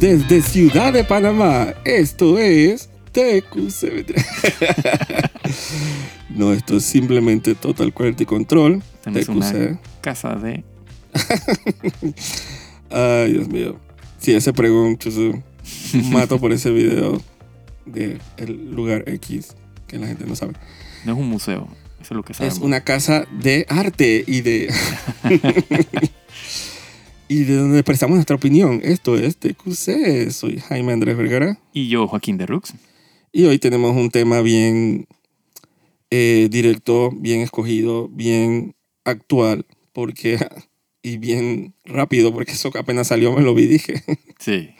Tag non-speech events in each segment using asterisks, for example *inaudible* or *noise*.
Desde Ciudad de Panamá, esto es TQC. *laughs* no, esto es simplemente Total Quality Control. Tenemos TQC. una casa de... *laughs* Ay, Dios mío. Si ese pregón, chuzo, mato por ese video de el lugar X que la gente no sabe. No es un museo, eso es lo que sabemos. Es una casa de arte y de. *laughs* y de donde prestamos nuestra opinión. Esto es TQC. Soy Jaime Andrés Vergara. Y yo, Joaquín de Rux. Y hoy tenemos un tema bien eh, directo, bien escogido, bien actual. Porque. Y bien rápido, porque eso que apenas salió me lo vi dije. *laughs* Sí.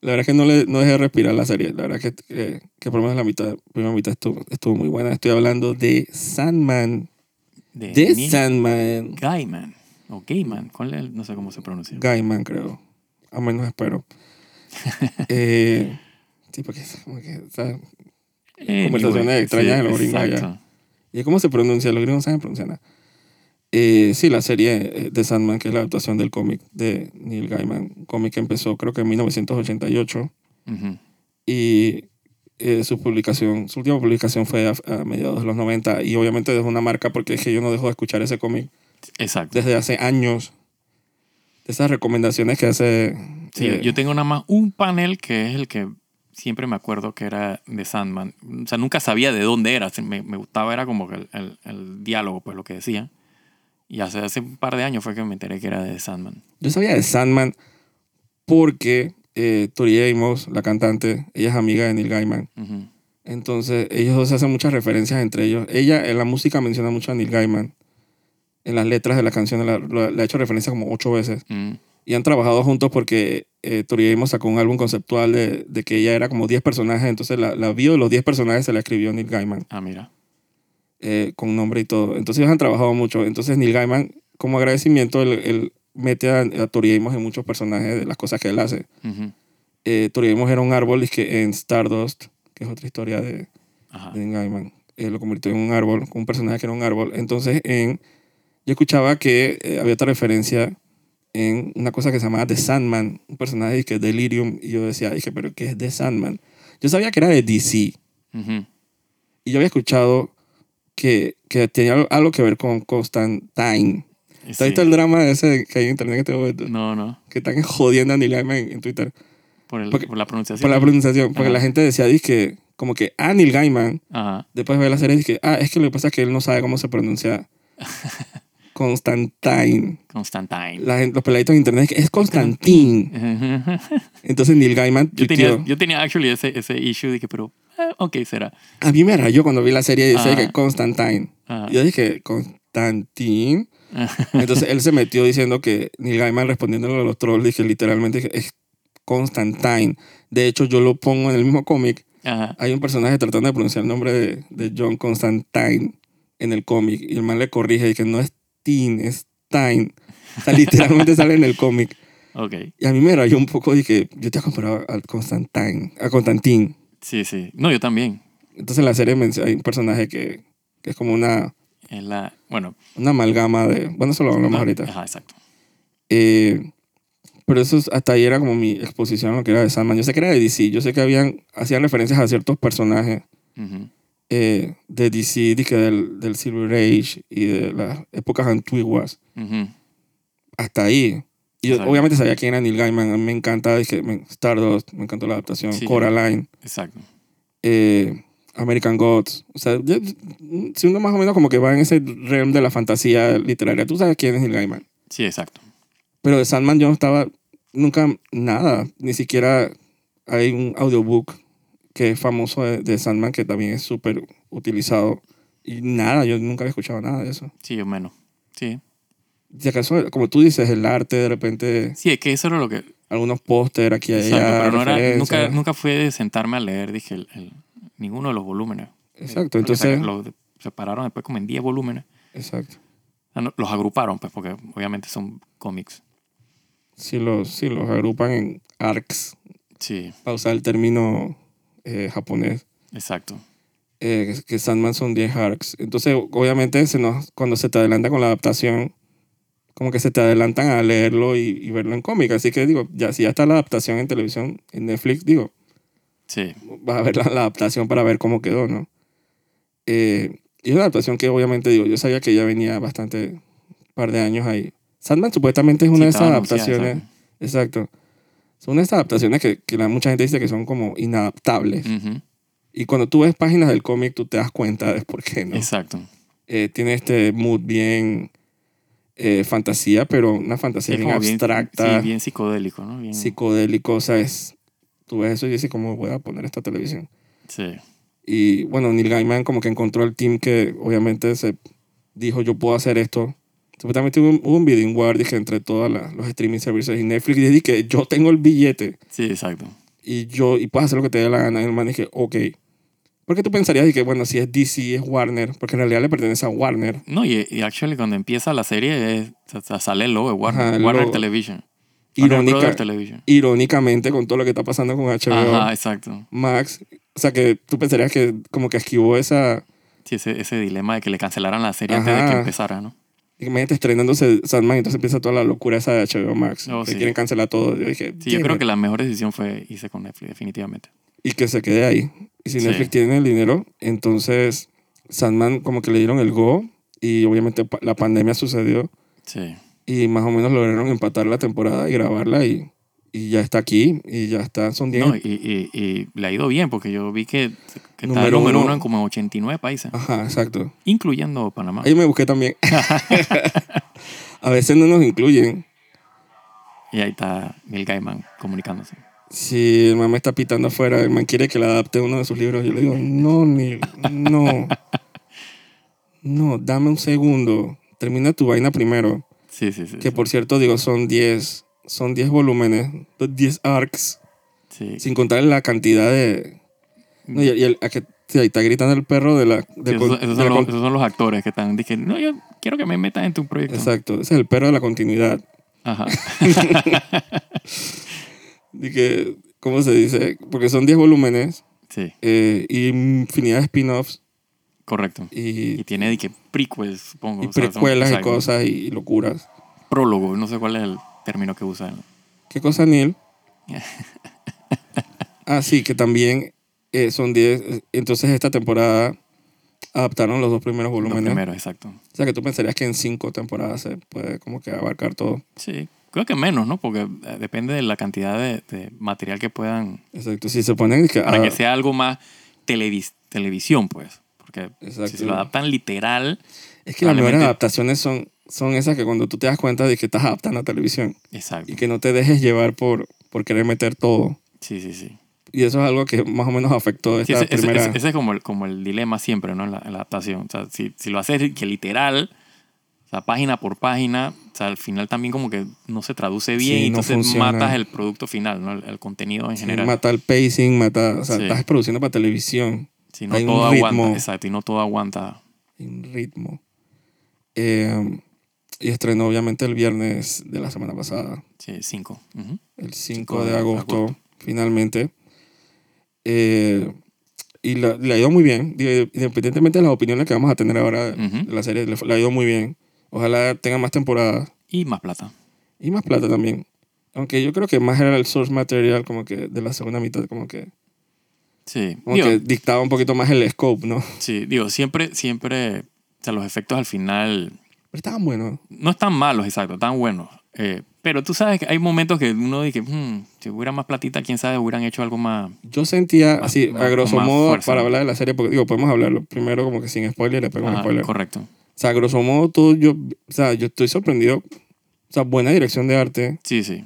La verdad es que no, le, no dejé respirar la serie. La verdad es que, que, que por lo menos la mitad, primera mitad estuvo, estuvo muy buena. Estoy hablando de Sandman. De, De Sandman. Gaiman. O Gaiman. ¿Cuál es? No sé cómo se pronuncia. Gaiman, creo. A menos espero. *laughs* eh, sí, porque es como que, ¿sabes? Conversaciones Anyway, extrañas de los gringos allá. ¿Y cómo se pronuncia? Los gringos no saben pronunciar nada. Eh, sí, la serie eh, de Sandman, que es la adaptación del cómic de Neil Gaiman. Un cómic que empezó creo que en 1988. Ujú. Y eh, su publicación, su última publicación fue a, a mediados de los 90. Y obviamente dejó una marca porque es que yo no dejo de escuchar ese cómic Exacto. desde hace años. Esas recomendaciones que hace... Sí, eh, yo tengo nada más un panel que es el que siempre me acuerdo que era de Sandman. O sea, nunca sabía de dónde era. Me, me gustaba, era como que el, el- el diálogo, pues lo que decía. Y hace, hace un par de años fue que me enteré que era de Sandman. Yo sabía de Sandman porque eh, Tori Amos, la cantante, ella es amiga de Neil Gaiman. Entonces, ellos dos hacen muchas referencias entre ellos. Ella en la música menciona mucho a Neil Gaiman. En las letras de la canción la- lo- le ha hecho referencia como ocho veces. Mm. Y han trabajado juntos porque eh, Tori Amos sacó un álbum conceptual de, de que ella era como 10 personajes. Entonces, la, la bio de los 10 personajes se la escribió Neil Gaiman. Ah, mira. eh, con nombre y todo. Entonces ellos han trabajado mucho. Entonces Neil Gaiman, como agradecimiento, él, él mete a, a Tori Amos en muchos personajes de las cosas que él hace. Ujú. Eh, Tori Amos era un árbol y que en Stardust, que es otra historia de, de Neil Gaiman, él lo convirtió en un árbol, un personaje que era un árbol. Entonces en, yo escuchaba que eh, había otra referencia en una cosa que se llamaba The Sandman, un personaje que es Delirium, y yo decía, dije, pero ¿qué es The Sandman? Yo sabía que era de DC, Ujú. y yo había escuchado que, que tenía algo- que ver con Constantine. ¿Te has Sí. visto el drama ese que hay en internet en este momento? No, no. Que están jodiendo a Neil Gaiman en, Twitter. Por, el- Porque- por la pronunciación. Por la pronunciación. Porque Ajá. la gente decía, que como que a Neil Gaiman, Ajá. después de ver la serie, que ah, es que lo que pasa es que él no sabe cómo se pronuncia *laughs* Constantine. Constantine. La gente, los peladitos en internet, es Constantine. *laughs* Entonces Neil Gaiman yo, tenía, yo tenía actually ese, ese issue de que, pero, eh, ok, será. A mí me rayó cuando vi la serie y decía Ajá. que Constantine. Ajá. Y yo dije, Constantine. *laughs* Entonces él se metió diciendo que Neil Gaiman respondiéndole a los trolls, dije literalmente es Constantine. De hecho, yo lo pongo en el mismo cómic. Hay un personaje tratando de pronunciar el nombre de, de John Constantine en el cómic y el man le corrige y que no es Es Stein. O sea, literalmente sale en el cómic. *laughs* Ok. Y a mí me rayó un poco y que yo te he comparado al Constantine, a Constantine. Sí, sí. No, yo también. Entonces en la serie hay un personaje que, que es como una, Es la, bueno. una amalgama de... Bueno, eso lo hablamos no, ahorita. Ajá, exacto. Eh, pero eso es- hasta ahí era como mi exposición a lo que era de Sandman. Yo sé que era de DC, yo sé que habían, hacían referencias a ciertos personajes Ujú. Eh, de DC, de del, del Silver Age y de las épocas antiguas. Ujú. Hasta ahí. Y yo Exacto. obviamente sabía quién era Neil Gaiman. A mí me encanta dije, Stardust, me encantó la adaptación. Sí. Coraline, Exacto. eh, American Gods. O sea, yo- si uno más o menos como que va en ese realm de la fantasía literaria, tú sabes quién es Neil Gaiman. Sí, exacto. Pero de Sandman yo no estaba nunca nada. Ni siquiera hay un audiobook que es famoso de, de Sandman que también es súper utilizado. Y nada, yo nunca había escuchado nada de eso. Sí, yo menos. Sí. Si acaso, como tú dices, el arte, de repente, Sí, es que eso era lo que... algunos póster aquí y allá. pero no era, nunca, nunca fue de sentarme a leer, dije, el- el- ninguno de los volúmenes. Exacto, que entonces. Los separaron después como en 10 volúmenes. Exacto. Los agruparon, pues, porque obviamente son cómics. Si los, sí, los agrupan en arcs, Sí, para usar el término eh, japonés. exacto. eh, que- Sandman son 10 arcs. Entonces, obviamente, se nos, cuando se te adelanta con la adaptación, como que se te adelantan a leerlo y, y verlo en cómic. Así que digo, ya si ya está la adaptación en televisión, en Netflix, digo, Sí. vas a ver la, la adaptación para ver cómo quedó, ¿no? Eh, y una adaptación que obviamente digo, yo sabía que ya venía bastante, par de años ahí. Sandman supuestamente es una Sí, de esas anunciada, adaptaciones, exacto. Son estas adaptaciones que, que la, mucha gente dice que son como inadaptables. Ujú, Y cuando tú ves páginas del cómic, tú te das cuenta de por qué, ¿no? Exacto. Eh, tiene este mood bien eh, fantasía, pero una fantasía Sí, bien como bien- abstracta, sí, bien psicodélico, ¿no? Bien, psicodélico, o sea, es, tú ves eso y dices, ¿cómo voy a poner esta televisión? sí. Y bueno, Neil Gaiman como que encontró el team que obviamente se dijo, yo puedo hacer esto. Supuestamente hubo un, hubo un bidding war dije, entre todos los streaming services y Netflix. Y dije, yo tengo el billete Sí, exacto. y yo y puedes hacer lo que te dé la gana. Y el man dije, ok. Porque tú pensarías que, bueno, si es DC, es Warner, porque en realidad le pertenece a Warner. No, y, y actually cuando empieza la serie es, sale el logo de Warner, Ajá, el Warner logo. Television. Irónica, Television. irónicamente, con todo lo que está pasando con HBO Ajá, exacto. Max. O sea, que tú pensarías que como que esquivó esa... Sí, ese, ese dilema de que le cancelaran la serie antes de Ajá. que empezara, ¿no? Imagínate estrenándose Sandman, entonces empieza toda la locura esa de HBO Max. Oh, que sí. quieren cancelar todo. Yo dije, Sí, yo "Damn creo it". que la mejor decisión fue irse con Netflix, definitivamente. Y que se quede ahí. Y si Sí. Netflix tiene el dinero, entonces Sandman como que le dieron el go. Y obviamente la pandemia sucedió. Sí. Y más o menos lograron empatar la temporada y grabarla. Y, y ya está aquí. Y ya está. Son 10. No, y, y, y le ha ido bien porque yo vi que, que está Número el número uno. uno en como 89 países, Ajá, exacto. incluyendo Panamá. Ahí me busqué también. *laughs* A veces no nos incluyen. Y ahí está Neil Gaiman comunicándose. Si el man me está pitando afuera, el man quiere que le adapte uno de sus libros, yo le digo, no, ni, no. No, dame un segundo. Termina tu vaina primero. Sí, sí, sí. Que por cierto, digo, son 10, son 10 volúmenes, 10 arcs, sí. sin contar la cantidad de... No, y, y el, a que, sí, ahí está gritando el perro de la... Sí, del esos, esos de son la los, esos son los actores que están diciendo, no, yo quiero que me metas en tu proyecto. Exacto, ese es el perro de la continuidad. Ajá. *laughs* Dije, ¿cómo se dice? Porque son 10 volúmenes Sí, eh, y infinidad de spin-offs correcto. y, Y tiene de que prequels, supongo. y o sea, precuelas y cosas y locuras. Prólogo, no sé cuál es el término que usan. ¿Qué cosa, Neil? *laughs* ah, sí, que también eh, son 10. eh, Entonces, esta temporada adaptaron los dos primeros Los volúmenes. primeros, exacto. O sea, que tú pensarías que en cinco temporadas se puede como que abarcar todo. Sí, creo que menos, ¿no? Porque eh, depende de la cantidad de, de material que puedan, Exacto. Si se ponen... Que, para ah, que sea algo más televis- televisión, pues. Porque Exacto. si se lo adaptan literal, es que las mejores adaptaciones son, son esas que cuando tú te das cuenta de que estás adaptando a televisión exacto. y que no te dejes llevar por, por querer meter todo. Sí, sí, sí. Y eso es algo que más o menos afectó Sí, esta ese, ese- primera... ese- ese es como el, como el dilema siempre, ¿no? En la, en la adaptación. O sea, si, si lo haces que literal, o sea, página por página, o sea, al final también como que no se traduce bien Sí, y entonces matas el producto final, ¿no? El, el contenido en Sí, general. mata el pacing, mata... O sea, Sí. estás produciendo para televisión. Si no hay un todo ritmo. aguanta. Exacto, y no todo aguanta. en ritmo. Eh, y estrenó obviamente el viernes de la semana pasada, Sí, cinco. Ujú. el 5 Cinco de de agosto, agosto. finalmente. Eh, y la- le ha ido muy bien, independientemente de las opiniones que vamos a tener ahora Ujú. de la serie, le, le ha ido muy bien. Ojalá tenga más temporadas Y más plata. y más plata también. Aunque yo creo que más era el source material como que de la segunda mitad, como que, Sí. como Digo, que dictaba un poquito más el scope, ¿no? sí, digo, siempre, siempre, o sea, los efectos al final Pero estaban buenos. no están malos, exacto, están buenos. Eh, pero tú sabes que hay momentos que uno dice, "Hmm, si hubiera más platita, quién sabe, hubieran hecho algo más. Yo sentía, Más- así, a grosso modo, fuerza. para hablar de la serie, porque digo, podemos hablarlo primero como que sin spoiler después con Ajá, spoiler. O correcto. sea, a grosso modo, todo yo, o sea, yo estoy sorprendido. O sea, buena dirección de arte. Sí, sí.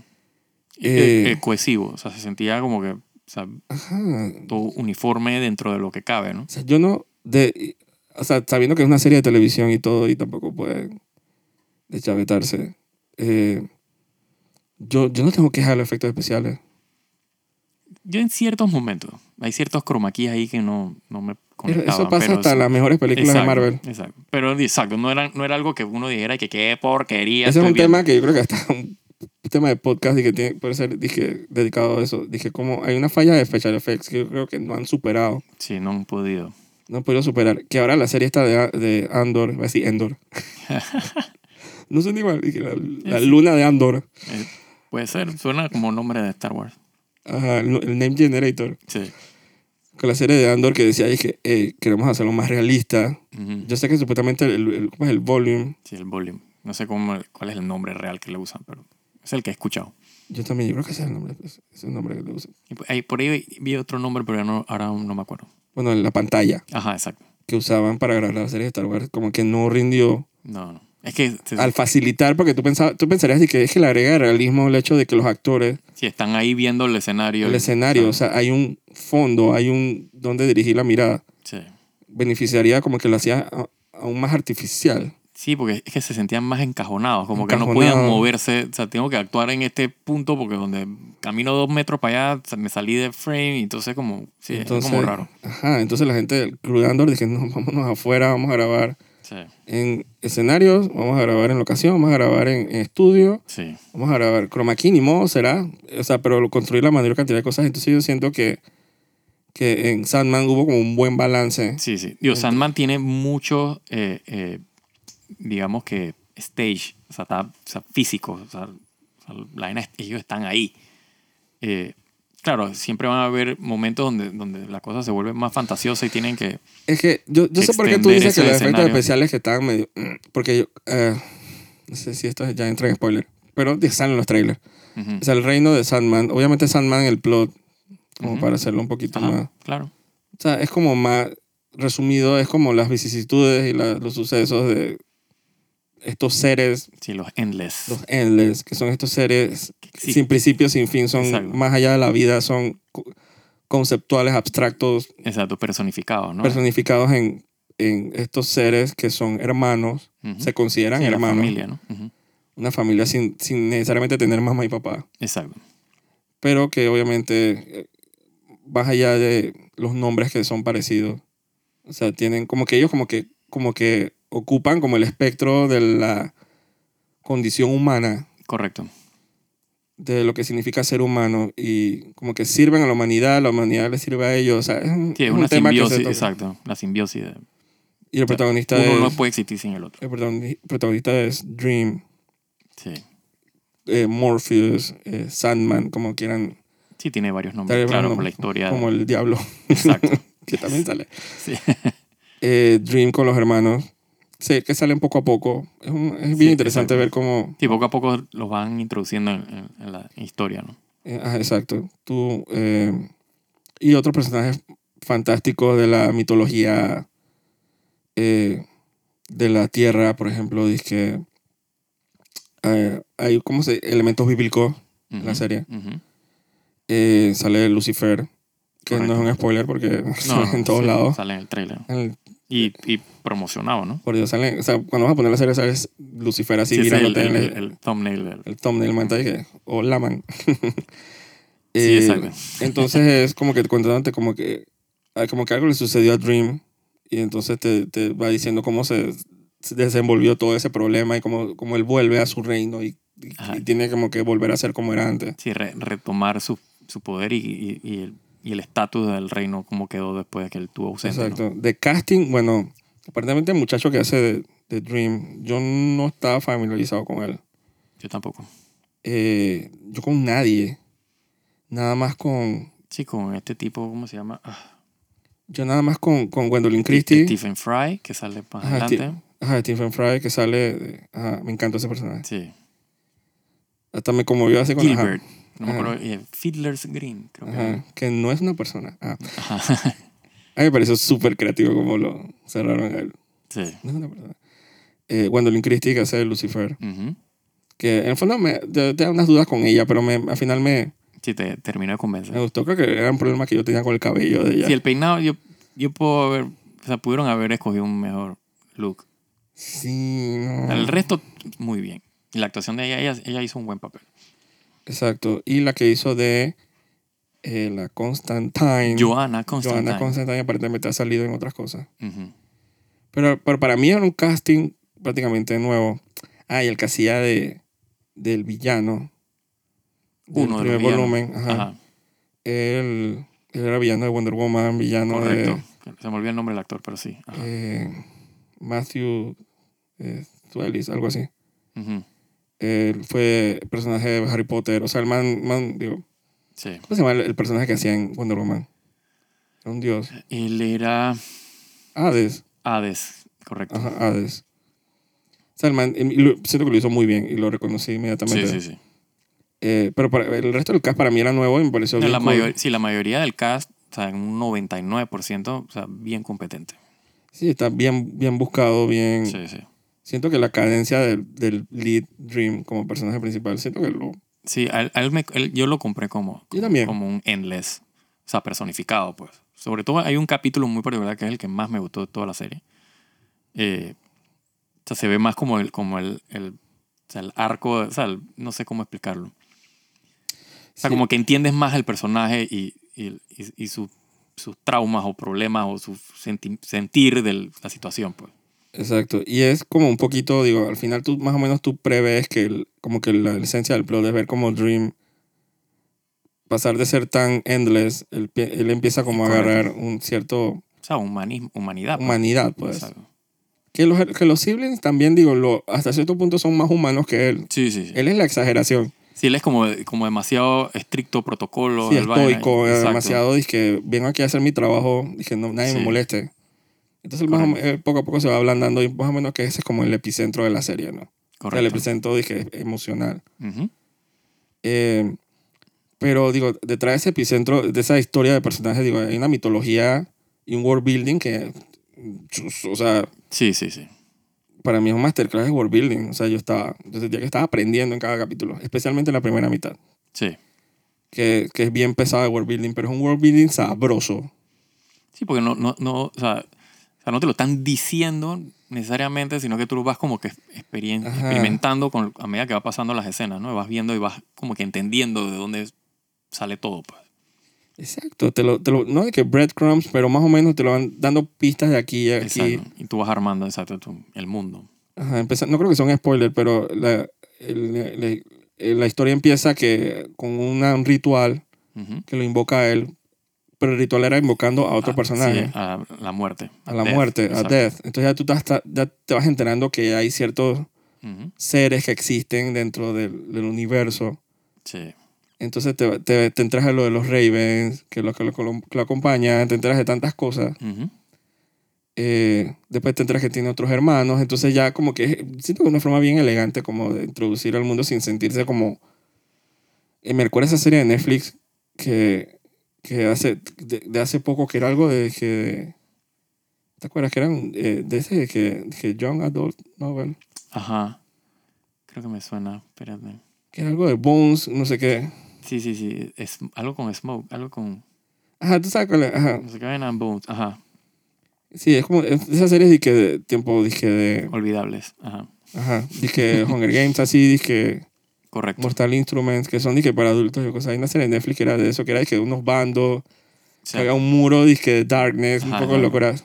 Eh. eh, eh, cohesivo, o sea, se sentía como que, o sea, Ajá. todo uniforme dentro de lo que cabe, ¿no? O sea, yo no, de, o sea, sabiendo que es una serie de televisión y todo, y tampoco puede deschavetarse. Eh, yo, yo no tengo quejas de los efectos especiales. Yo en ciertos momentos, hay ciertos chroma keys ahí que no, no me conectaban. eso pasa pero hasta en sí. las mejores películas Exacto, de Marvel. Exacto. Pero exacto, no era, no era algo que uno dijera que qué porquería. Ese es un viendo. tema que yo creo que hasta un tema de podcast y que tiene, puede ser dije, dedicado a eso. Dije, como hay una falla de special effects que yo creo que no han superado. Sí, no han podido. No han podido superar. Que ahora la serie está de, de Andor, voy a decir Endor. *laughs* No suena igual. La, la luna de Andor. Eh, puede ser, suena como nombre de Star Wars. Ajá, el, el Name Generator. Sí. Con la serie de Andor que decía es que eh, queremos hacerlo más realista. Ujú. Yo sé que supuestamente el, el, ¿cómo es? el volume. Sí, el volume. No sé cómo, cuál es el nombre real que le usan, pero es el que he escuchado. Yo también, yo creo que ese es el nombre. pues, ese es el nombre que le usan. Y por ahí, por ahí vi otro nombre, pero no, ahora no me acuerdo. Bueno, la pantalla Ajá, exacto. que usaban para grabar la serie de Star Wars como que no rindió No, no. Es que al facilitar, porque tú, pensabas, tú pensarías que es que le agrega realismo el hecho de que los actores, si están ahí viendo el escenario. el escenario, o sea, hay un fondo, hay un donde dirigir la mirada. Sí. Beneficiaría como que lo hacía aún más artificial. Sí, porque es que se sentían más encajonados, como que no podían moverse. O sea, tengo que actuar en este punto porque donde camino dos metros para allá, me salí de frame y entonces como, sí, entonces, es como raro. Ajá, entonces la gente del de Andor dije, no, vámonos afuera, vamos a grabar Sí, en escenarios, vamos a grabar en locación, vamos a grabar en, en estudio, sí, vamos a grabar chroma key, ni modo será, o sea, pero construir la mayor cantidad de cosas. Entonces yo siento que, que en Sandman hubo como un buen balance. sí. sí. Digo, Sandman tiene mucho, eh, eh, digamos que stage, o sea, está, o sea, físico. O sea, la ellos están ahí. Eh, claro, siempre van a haber momentos donde, donde la cosa se vuelve más fantasiosa y tienen que... Es que yo, yo sé por qué tú dices que los efectos especiales que estaban medio... Porque yo, eh, no sé si esto ya entra en spoiler, pero salen los trailers. Ujú. O sea, el reino de Sandman, obviamente Sandman, el plot, como para hacerlo un poquito Ajá, más... claro. O sea, es como más resumido, es como las vicisitudes y la- los sucesos de estos seres, Sí, los endless. los endless, que son estos seres Sí. sin principio, sin fin, son Exacto. más allá de la vida, son co- conceptuales, abstractos, Exacto, personificado, ¿no? personificados en, en estos seres que son hermanos, se consideran Sí, hermanos, familia, ¿no? Una familia sin, sin necesariamente tener mamá y papá, Exacto. pero que obviamente eh, más allá de los nombres que son parecidos, o sea, tienen como que ellos como que, como que ocupan como el espectro de la condición humana, Correcto. de lo que significa ser humano y como que sirven a la humanidad, la humanidad les sirve a ellos, o sea, es un, Sí, es es un una tema que se simbiosis, exacto. La simbiosis de Y el protagonista uno es, no puede existir sin el otro. el protagoni- protagonista es Dream, Sí. eh, Morpheus, eh, Sandman, como quieran, Sí, tiene varios nombres, claro, no- por la historia. como el diablo, Exacto. *laughs* que también sale. Sí. eh, Dream con los hermanos. Sí, que salen poco a poco. Es, un- es bien Sí, interesante ver cómo... Sí, poco a poco los van introduciendo en, en- en la historia, ¿no? eh, ajá, exacto. Tú... eh, y otros personajes fantásticos de la mitología eh, de la Tierra, por ejemplo, dice que eh, hay como se, elementos bíblicos en la serie. sale Lucifer, que no es un spoiler porque No, *laughs* en todos sí, lados. Sale en el trailer. En el- Y, y promocionado, ¿no? por Dios, sale, o sea, cuando vas a poner la serie, sales Lucifer así Sí, mirándote el, el- el- el thumbnail del... el thumbnail, man, que, hola, man. *laughs* Sí, Eh, exacto. Entonces es como que contándote como que, ah, como que algo le sucedió a Dream y entonces te, te va diciendo cómo se, se desenvolvió todo ese problema y cómo, cómo él vuelve a su reino y, y- y tiene como que volver a ser como era antes. Sí, re- retomar su, su poder y, y- y el y el estatus del reino como quedó después de que él tuvo ausente. ¿no? Exacto. De casting, bueno, aparentemente el muchacho que hace de, de Dream, yo no estaba familiarizado con él. Yo tampoco. Eh, yo con nadie. Nada más con. Sí, con este tipo, ¿cómo se llama? Ah, Yo nada más con, con Gwendolyn Christie. Stephen Fry, que sale más Ajá, adelante. Ajá, Stephen Fry, que sale. Ajá, me encantó ese personaje. Sí. Hasta me conmovió así con. ajá, Gilbert. No me acuerdo. eh, Fiddler's Green, creo que. ajá, que no es una persona. Ah, *laughs* Ajá. a mí me pareció súper creativo como lo cerraron a él. sí. No es una persona. Eh, Gwendolyn Christie, que hace de Lucifer. Que en el fondo me, te, te da unas dudas con ella, pero me, al final me, Sí, te terminó de convencer. me gustó. Creo que era un problema que yo tenía con el cabello de ella. Sí, el peinado, yo, yo puedo haber. O sea, pudieron haber escogido un mejor look. Sí, no. El resto, muy bien. Y la actuación de ella, ella, ella hizo un buen papel. Exacto. Y la que hizo de eh, la Constantine. Joanna Constantine. Joanna Constantine aparentemente ha salido en otras cosas. Pero, pero para mí era un casting prácticamente nuevo. Ah, y el que hacía de, del villano. Del Uno de los volumen. Ajá. Ajá, Él, él era villano de Wonder Woman, villano correcto. Se me olvidó el nombre del actor, pero sí. Ajá. eh, Matthew eh, Zuelis, algo así. Él fue personaje de Harry Potter. O sea, el man, man, digo, Sí. ¿cómo se llama el, el personaje que hacía en Wonder Woman? Era un dios. Él era Hades. Hades, correcto. Ajá, Hades. O sea, el man, lo- siento que lo hizo muy bien y lo reconocí sí, inmediatamente. sí, sí. Eh, pero para, el resto del cast para mí era nuevo y me pareció No, bien la, cool. sí, la mayoría del cast, o sea, en un 99%, o sea, bien competente. Sí, está bien, bien buscado, bien... Sí, sí. Siento que la cadencia del, del lead Dream como personaje principal, siento que lo... Sí, él- él me- él- yo lo compré como, también. como un endless, o sea, personificado, pues. Sobre todo hay un capítulo muy particular que es el que más me gustó de toda la serie. Eh, o sea, se ve más como el, como el, el, o sea, el arco, o sea, el- no sé cómo explicarlo. O sea, Sí. como que entiendes más el personaje y, y, y- y su- sus traumas o problemas o su senti- sentir de la situación, pues. Exacto. Y es como un poquito, digo, al final tú más o menos tú prevés que el- como que la esencia del plot es ver como Dream pasar de ser tan endless, él, él empieza como a agarrar un cierto O sea, humanismo, humanidad. pues. humanidad, pues. Exacto. Que los, que los siblings también, digo, lo, hasta cierto punto son más humanos que él. Sí, sí, sí. Él es la exageración. Sí, él es como, como demasiado estricto protocolo. Sí, estoico, demasiado, dije, vengo aquí a hacer mi trabajo, dije, no, nadie me Sí. moleste. Entonces, más o Correcto. menos, poco a poco se va ablandando y más o menos que ese es como el epicentro de la serie, ¿no? O sea, el Correcto. epicentro, dije, emocional. Ujú. Eh, pero, digo, detrás de ese epicentro, de esa historia de personajes, digo, hay una mitología y un world building que, o sea, Sí, sí, sí. para mí es un masterclass de world building. O sea, yo estaba, yo sentía que estaba aprendiendo en cada capítulo, especialmente en la primera mitad, Sí. que, que es bien pesado de world building, pero es un world building sabroso. Sí, porque no, no, no, o sea, sea, no te lo están diciendo necesariamente, sino que tú lo vas como que experien- Ajá. experimentando con, a medida que va pasando las escenas, ¿no? Vas viendo y vas como que entendiendo de dónde sale todo, pues. Exacto, te lo, te lo, no de que breadcrumbs, pero más o menos te lo van dando pistas de aquí y aquí. Exacto. Y tú vas armando, exacto, el mundo. Ajá, no creo que sea un spoiler, pero la, el- el- la historia empieza que con una- un ritual que lo invoca a él, pero el ritual era invocando a otro Ah, personaje, sí, a la muerte. a la death, muerte, a exacto. Death. Entonces ya tú te, hasta- ya te vas enterando que hay ciertos Ujú. seres que existen dentro del, del universo. Sí. Entonces te, te, te enteras de lo de los Ravens, que lo que lo, que lo acompañan, te enteras de tantas cosas. Ujú. Eh, después te enteras que tiene otros hermanos. Entonces ya como que siento que es una forma bien elegante como de introducir al mundo sin sentirse como... Eh, me recuerda esa serie de Netflix que, que hace, de, de hace poco que era algo de que... ¿Te acuerdas? Que eran eh, de ese que, que Young Adult Novel. Ajá. Creo que me suena, espérate. Que era algo de Bones, no sé qué. Sí, sí, sí. Es algo con Smoke, algo con. Ajá, tú sabes cuál es. Ajá. No sé qué Bones. Ajá. Sí, es como es- esa serie de que de tiempo, dije de... Olvidables. Ajá. Ajá, dije Hunger Games, así, dije Correcto. Mortal Instruments, que son dije para adultos y cosas. Hay una serie de Netflix que era de eso, que era que unos bandos, Sí. haga un muro, dije de Darkness, un Ajá, poco de locuras.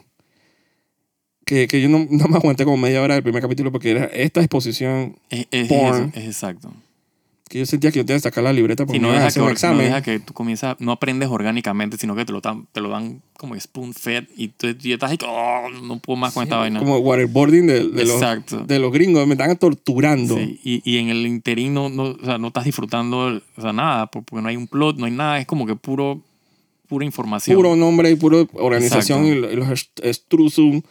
Que, que yo no, no me aguanté como media hora del primer capítulo porque era esta exposición Es, es, Porn. es- es exacto. Que yo sentía que yo tenía que sacar la libreta porque Si no me deja, hacer que, un or- no examen. deja que tú comienzas, no aprendes orgánicamente, sino que te lo, dan, te lo dan como spoon fed y tú y estás ahí, oh, no puedo más con esta vaina. Como waterboarding de, de, los, de los gringos, me estaban torturando. Sí, y, y en el interín no, no, o sea, no estás disfrutando el- o sea, nada, por- porque no hay un plot, no hay nada, es como que puro, pura información. Puro nombre y puro organización Exacto. y, lo- y los est- estrusum.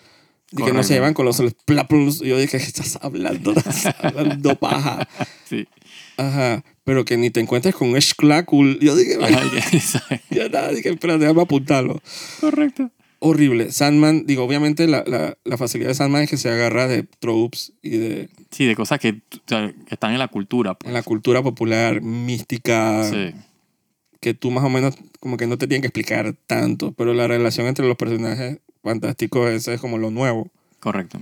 Y que no se llevan con los plaplums. Y yo dije, ¿qué estás hablando? Estás hablando paja. *laughs* Sí. Ajá. Pero que ni te encuentres con Shklakul. Yo dije, Ajá, ya- *laughs* *laughs* ya nada, dije, espérate, déjame apuntarlo. Correcto. Horrible. Sandman, digo, obviamente la, la, la facilidad de Sandman es que se agarra de tropes y de Sí, de cosas que, o sea, que están en la cultura. pues. en la cultura popular, mística, Sí. que tú más o menos como que no te tienen que explicar tanto, pero la relación entre los personajes fantásticos ese es como lo nuevo. Correcto.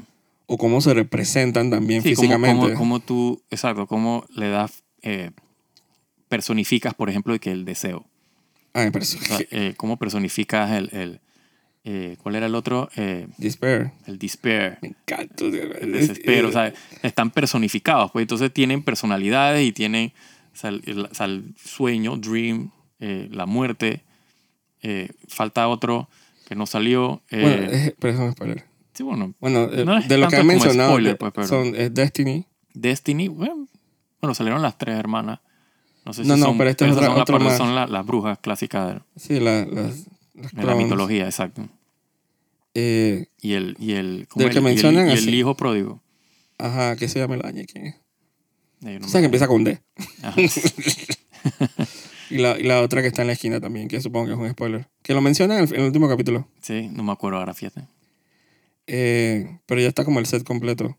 O cómo se representan también Sí, físicamente. como tú, exacto, cómo le das, eh, personificas, por ejemplo, de que el deseo. Parece O sea, eh, cómo personificas el, el eh, ¿cuál era el otro? Eh, Despair. el despair, Me encanta. el desespero. O sea, están personificados, pues entonces tienen personalidades y tienen o sea, el, el- o sea, el sueño, dream, eh, la muerte. falta otro que no salió. bueno, es, pero eso no es spoiler. Sí, bueno, Bueno, eh, No es de lo que han mencionado spoiler, pues, pero- son es Destiny, Destiny, bueno, bueno, salieron las tres hermanas. No sé si No, no, son, pero esta es otra- son, la- más. son la- las brujas clásicas de, Sí, la, las, las de la clones. mitología, exacto. Eh, Y el, y el, ¿cómo Del el- que y el- mencionan y el, así. hijo pródigo. ajá, ¿qué se llama el año? ¿Quién es? Eh, no O sea, que empieza con D. *laughs* Y la, y la otra que está en la esquina también, que supongo que es un spoiler. Que lo mencionan en el, en el último capítulo. Sí, no me acuerdo ahora, fíjate. Eh, pero ya está como el set completo.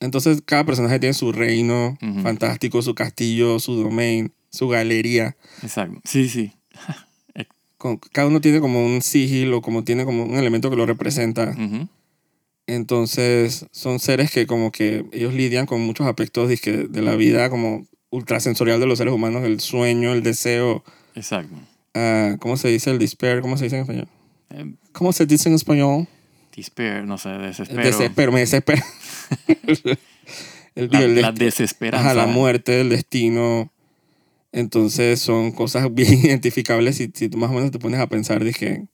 Entonces, cada personaje tiene su reino Ujú. fantástico, su castillo, su domain, su galería. Exacto. Sí, sí. *laughs* Con- cada uno tiene como un sigil o como tiene como un elemento que lo representa. Ujú. Entonces, son seres que como que ellos lidian con muchos aspectos dizque, de la vida como ultrasensorial de los seres humanos, el sueño, el deseo, Exacto. ah, ¿cómo se dice? El despair, ¿cómo se dice en español? Eh, ¿Cómo se dice en español? Despair, no sé, desespero. desespero, me desespera. *laughs* el, La, el la des- desesperanza. ajá, la muerte, el destino. Entonces son cosas *laughs* bien identificables si, si tú más o menos te pones a pensar, dije,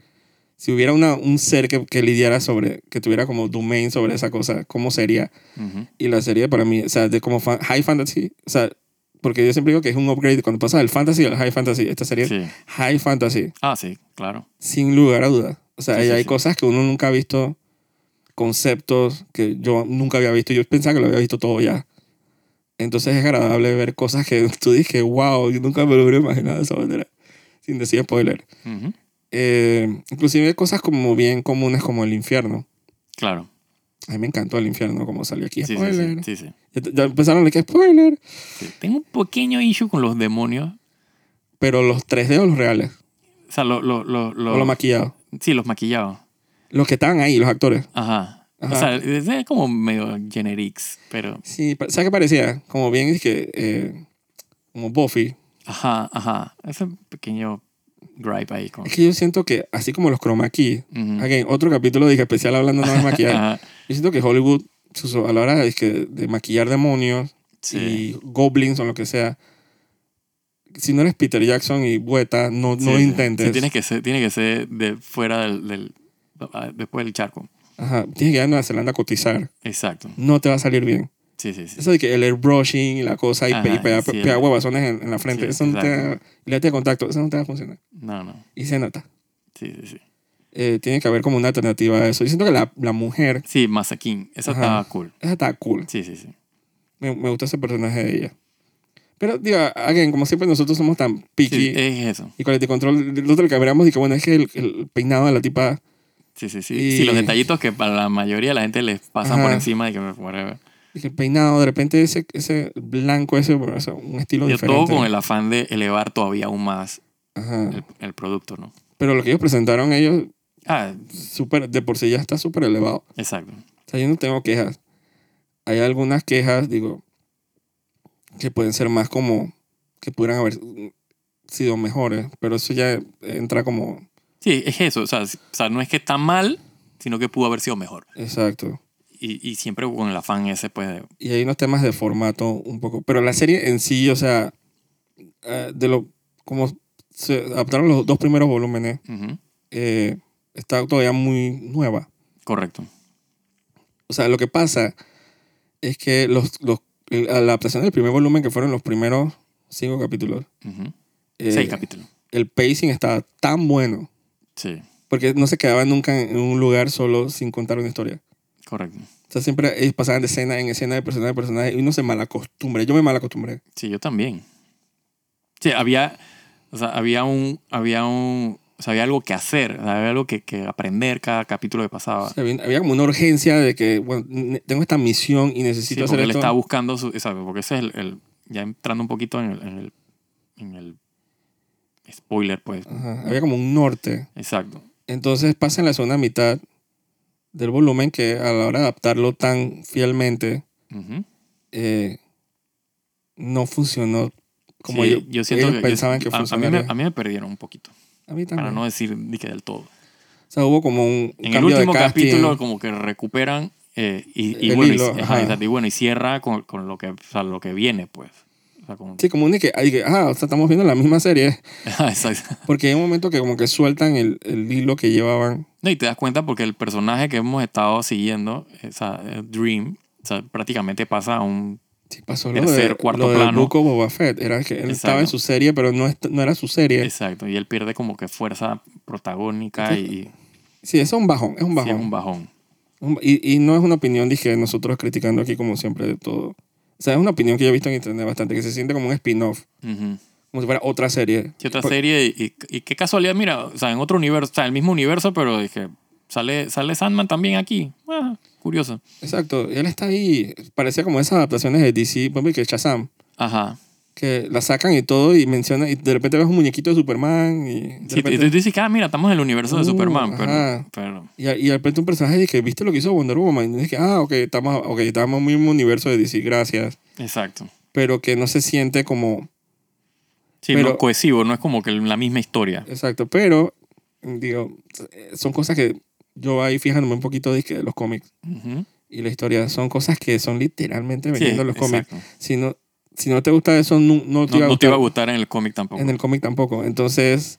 si hubiera una, un ser que, que lidiara sobre, que tuviera como domain sobre esa cosa, ¿cómo sería? Ujú. Y la serie para mí, o sea, de como fa- high fantasy, o sea, porque yo siempre digo que es un upgrade cuando pasa del fantasy al high fantasy. Esta serie Sí. high fantasy, Ah, sí, claro. sin lugar a dudas. O sea, Sí, ahí sí, hay sí. cosas que uno nunca ha visto, conceptos que yo nunca había visto. Yo pensaba que lo había visto todo ya. Entonces es agradable ver cosas que *laughs* tú dices, wow, yo nunca me lo hubiera imaginado de esa manera. Sin decir spoiler. Ujú. Eh, inclusive cosas como bien comunes como el infierno. Claro. A mí me encantó el infierno como salió aquí. Spoiler. sí, sí, sí. Ya, ya empezaron de que spoiler. Tengo un pequeño issue con los demonios. Pero los 3D o los reales. O sea, lo, lo, lo, lo- O los maquillados. Sí, los maquillados. Los que estaban ahí, los actores. Ajá. Ajá. O sea, es como medio generics, pero... Sí, ¿sabes qué parecía? Como bien, es que, eh, como Buffy. Ajá, ajá. Ese pequeño gripe ahí con... Es que yo siento que, así como los chroma key, again, otro capítulo dije especial hablando de *laughs* maquillaje. Yo siento que Hollywood, a la hora de, de maquillar demonios Sí. y goblins o lo que sea, si no eres Peter Jackson y Bueta, no, Sí, no intentes. Sí, tiene que ser, tiene que ser de fuera del, del- ah, después del charco. Ajá, tienes que ir a Nueva Zelanda a cotizar. Exacto. No te va a salir bien. Sí, sí, sí. Eso de que el airbrushing y la cosa y, y pegar, sí, pegar huevazones en, en la frente, Sí, eso no te, exacto. y de contacto, eso no te va a funcionar. No, no. Y se nota. Sí, sí, sí. Eh, tiene que haber como una alternativa a eso. Yo siento que la, la mujer, Sí, Masakin. Esa Ajá. estaba cool. esa está cool. Sí, sí, sí. Me, me gusta ese personaje de ella. Pero, digo, again, como siempre nosotros somos tan picky Sí, es eso. y quality control, nosotros lo que y que bueno, es que el, el peinado de la tipa, Sí, sí, sí. Y- Sí, los detallitos que para la mayoría de la gente les pasan por Ajá. encima de que whatever. y que el peinado, de repente ese, ese blanco, ese, o sea, un estilo Yo diferente. todo con el afán de elevar todavía aún más Ajá. el, el producto, ¿no? Pero lo que ellos presentaron, ellos, Ah, súper, de por sí ya está súper elevado. exacto. O sea, yo no tengo quejas. Hay algunas quejas, digo, que pueden ser más como, que pudieran haber sido mejores, pero eso ya entra como, Sí, es eso. O sea, o sea, no es que está mal, sino que pudo haber sido mejor. exacto. Y, y siempre con el afán ese, pues, Y hay unos temas de formato un poco, pero la serie en sí, o sea, eh, de lo, como se adaptaron los dos primeros volúmenes, eh, está todavía muy nueva. correcto. O sea, lo que pasa es que los, los, la adaptación del primer volumen, que fueron los primeros cinco capítulos, Ujú. eh, Seis capítulos. el pacing estaba tan bueno Sí, porque no se quedaban nunca en un lugar solo sin contar una historia. correcto. O sea, siempre ellos pasaban de escena en escena, de personaje en personaje, y uno se malacostumbre. Yo me malacostumbré. Sí, yo también. Sí, había, o sea, había un, había un, o sea, había algo que hacer, había algo que, que aprender cada capítulo que pasaba. O sea, había, como una urgencia de que, bueno, tengo esta misión y Sí, necesito porque hacer él esto. estaba buscando su, exacto, porque ese es el, el- ya entrando un poquito en el, en el, en el spoiler, pues. Ajá, había como un norte. Exacto. Entonces pasa en la segunda mitad del volumen que a la hora de adaptarlo tan fielmente, Ujú. eh, no funcionó como Sí, ellos, yo siento ellos que pensaban yo- que a- a, mí funcionaría. me, a mí me perdieron un poquito, A mí también. para no decir ni que del todo. O sea, hubo como un, En el último de capítulo como que recuperan eh, y, bueno, y- hilo, ajá, ajá. exacto, y bueno, y cierra con, con lo, que, o sea, lo que viene, pues. O sea, Sí, como un que, que, ah, o sea, estamos viendo la misma serie. *laughs* Exacto. Porque hay un momento que como que sueltan el, el hilo que llevaban. No, y te das cuenta porque el personaje que hemos estado siguiendo, esa eh, Dream, o sea, prácticamente pasa a un... Sí, pasó lo Tercer, de, cuarto lo de plano. Book of Boba Fett. Era que él estaba en Exacto. su serie, pero no, no era su serie. Exacto, y él pierde como que fuerza protagónica y Sí, eso es un bajón. Es un sí, bajón. es un bajón. Y, y no es una opinión, dije, nosotros criticando aquí como siempre de todo. O sea, es una opinión que yo he visto en internet bastante, que se siente como un spin-off, Ujú. como si fuera otra serie. ¿Qué otra Por- serie? Y, y- y qué casualidad, mira, o sea, en otro universo, o sea, el mismo universo, pero dije, sale, sale Sandman también aquí. Ah, curioso. Exacto, él está ahí. Parecía como esas adaptaciones de DC, por que Shazam, Ajá. que la sacan y todo y menciona, y de repente ves un muñequito de Superman y de Sí, repente- y tú dices que, ah, mira, estamos en el universo de Uh, Superman, pero, ajá. pero Y, y de repente un personaje dice, ¿viste lo que hizo Wonder Woman? Y dije, ah, ok, estamos, ok, estamos en el mismo universo de DC, gracias. exacto. Pero que no se siente como, Sí, Pero- no cohesivo, no es como que la misma historia. exacto, pero, digo, son cosas que yo ahí fijándome un poquito dizque, de los cómics Ujú. y la historia, son cosas que son literalmente Sí, vendiendo los cómics. Si no, si no te gusta eso, no, no te No, iba a no te gustar iba a gustar en el cómic tampoco. en el cómic tampoco. Entonces,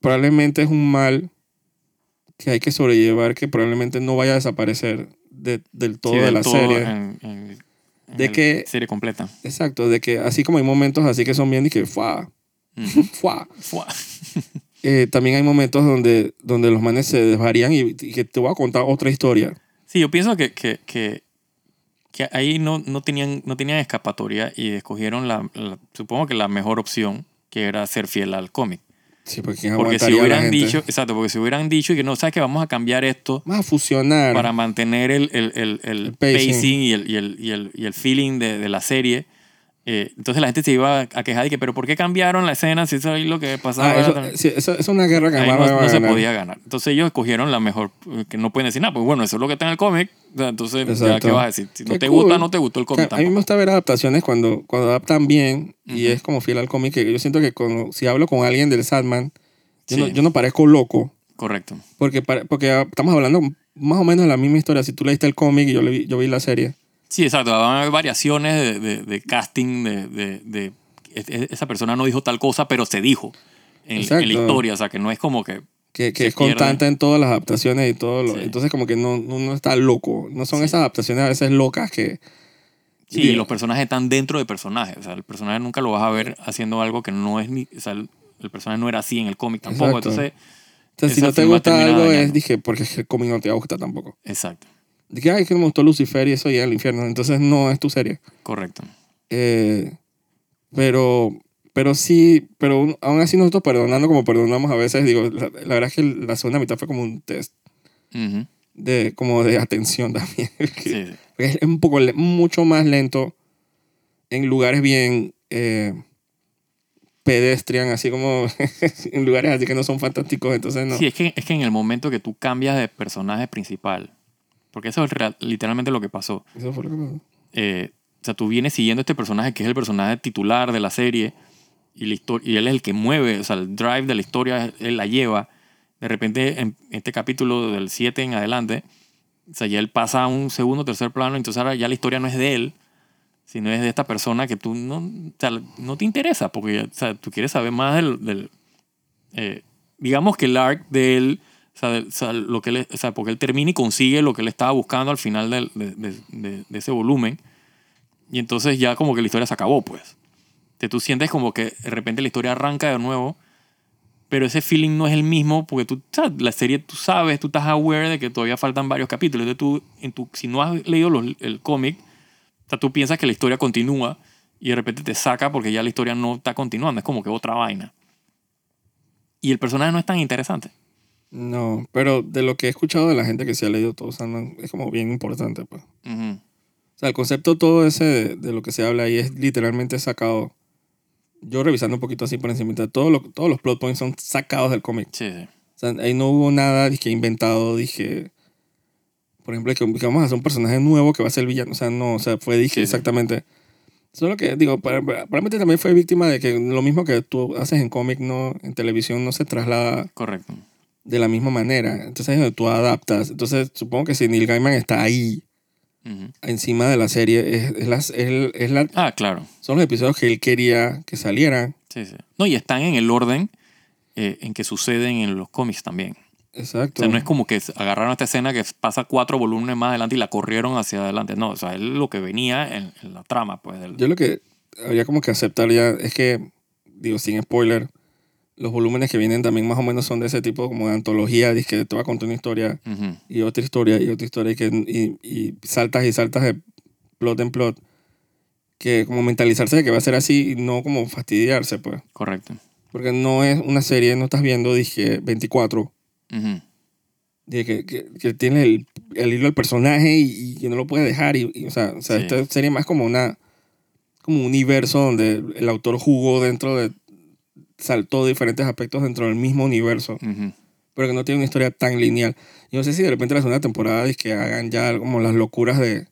probablemente es un mal que hay que sobrellevar, que probablemente no vaya a desaparecer de- del todo Sí, de del la todo serie. En, en- en De que- serie completa. Exacto, de que así como hay momentos así que son bien y que fuá. Fua. *laughs* *laughs* Eh, también hay momentos donde, donde los manes se desvarían y, y que te voy a contar otra historia. Sí, yo pienso que, que, que, que ahí no, no, tenían, no tenían escapatoria y escogieron la, la- supongo que la mejor opción, que era ser fiel al cómic. Sí, porque ¿quién Porque si hubieran dicho, exacto, porque si hubieran dicho que no, sabes que vamos a cambiar esto Vamos a fusionar. para mantener el, el, el, el pacing. pacing, y, el, y, el, y, el, y el feeling de, de la serie. Eh, entonces la gente se iba a quejar de que, pero ¿por qué cambiaron la escena si eso es lo que pasaba? Ah, eso, sí, eso- eso es una guerra que Ahí no, se podía ganar. Entonces ellos escogieron la mejor, eh, que no pueden decir nada, pues bueno, eso es lo que está en el cómic. o sea, Entonces, ya. ¿qué vas a decir? Si no te cool. gusta, no te gustó el cómic a mí me gusta ver adaptaciones cuando, cuando adaptan bien y es como fiel al cómic. Que yo siento que cuando, si hablo con alguien del Sandman, yo, no, Sí. yo no parezco loco. Correcto. Porque, ah, estamos hablando más o menos de la misma historia. Si tú leíste el cómic y yo, le vi, yo vi la serie. Sí, exacto. Van a haber variaciones de, de- de casting, de, de- es- es- esa persona no dijo tal cosa, pero se dijo en, en la historia. O sea, que no es como que... Que, que es constante en todas las adaptaciones y todo. Lo, Sí. Entonces como que no, no, está loco. No son Sí. esas adaptaciones a veces locas que... Sí, Digo, los personajes están dentro de personajes. O sea, el personaje nunca lo vas a ver haciendo algo que no es ni... O sea, el, el personaje no era así en el cómic tampoco. Exacto. Entonces, Entonces, si esa no te gusta algo es, dañando. dije, porque es que el cómic no te gusta tampoco. exacto. Dije, ay, que no me gustó Lucifer y eso ya el infierno. Entonces no es tu serie. Correcto. Eh, pero, pero sí, pero aún así nosotros perdonando como perdonamos a veces, digo, la, la verdad es que la segunda mitad fue como un test de, como de atención también. *laughs* Sí, sí. es un poco, mucho más lento en lugares bien eh, pedestrian, así como *laughs* en lugares así que no son fantásticos, entonces no. Sí, es que, es que en el momento que tú cambias de personaje principal, porque eso es real- literalmente lo que pasó. Eso fue lo que pasó. eh, o sea, tú vienes siguiendo este personaje que es el personaje titular de la serie y, la y él es el que mueve, o sea, el drive de la historia, él la lleva. De repente, en este capítulo del 7 en adelante, o sea, ya él pasa a un segundo, tercer plano, entonces ahora ya la historia no es de él, sino es de esta persona que tú no, o sea, no te interesa, porque o sea, tú quieres saber más del... del, eh, digamos que el arc de él, sea, del- o sea, lo que él, o sea, porque él termina y consigue lo que él estaba buscando al final de, de- de- de ese volumen, y entonces ya como que la historia se acabó, pues. Te tú sientes como que de repente la historia arranca de nuevo, pero ese feeling no es el mismo porque tú, sabes, la serie tú sabes, tú estás aware de que todavía faltan varios capítulos. Entonces tú, en tu, si no has leído los- el cómic, o sea, tú piensas que la historia continúa y de repente te saca porque ya la historia no está continuando, es como que otra vaina. Y el personaje no es tan interesante. No, pero de lo que he escuchado de la gente que se ha leído todo Sandman, es como bien importante, pues. Ujú. O sea, el concepto todo ese de, de lo que se habla ahí es literalmente sacado. Yo revisando un poquito así por encima, todo lo- todos los plot points son sacados del cómic. Sí, sí. O sea, ahí no hubo nada dije, inventado, dije... Por ejemplo, que, que vamos a hacer un personaje nuevo que va a ser villano. O sea, no, o sea, fue, dije, Sí, exactamente... Solo que, digo, probablemente también fue víctima de que lo mismo que tú haces en cómic, no, en televisión no se traslada Correcto. De la misma manera. Entonces es donde tú adaptas. Entonces supongo que si Neil Gaiman está ahí, Ujú. encima de la serie, es, es, las- es- es la, Ah, claro. son los episodios que él quería que salieran. Sí, sí. No, y están en el orden eh, en que suceden en los cómics también. O Exacto. sea, no es como que agarraron esta escena que pasa cuatro volúmenes más adelante y la corrieron hacia adelante. No, o sea, es lo que venía en, en la trama, pues. del- Yo lo que habría como que aceptar ya es que, digo, sin spoiler, los volúmenes que vienen también más o menos son de ese tipo como de antología, dice que te va a contar una historia Ujú, y otra historia y otra historia y, que, y, y saltas y saltas de plot en plot. Que como mentalizarse de que va a ser así y no como fastidiarse, pues. correcto. Porque no es una serie, no estás viendo, dije, 24, Ujú, de que, que, que tiene el, el hilo del personaje y, y que no lo puede dejar. Y, y, o sea, o sea Sí. esta serie más como una como un universo donde el autor jugó dentro de saltó diferentes aspectos dentro del mismo universo, ujú. pero que no tiene una historia tan lineal. Yo no sé si de repente la segunda temporada es que hagan ya como las locuras de,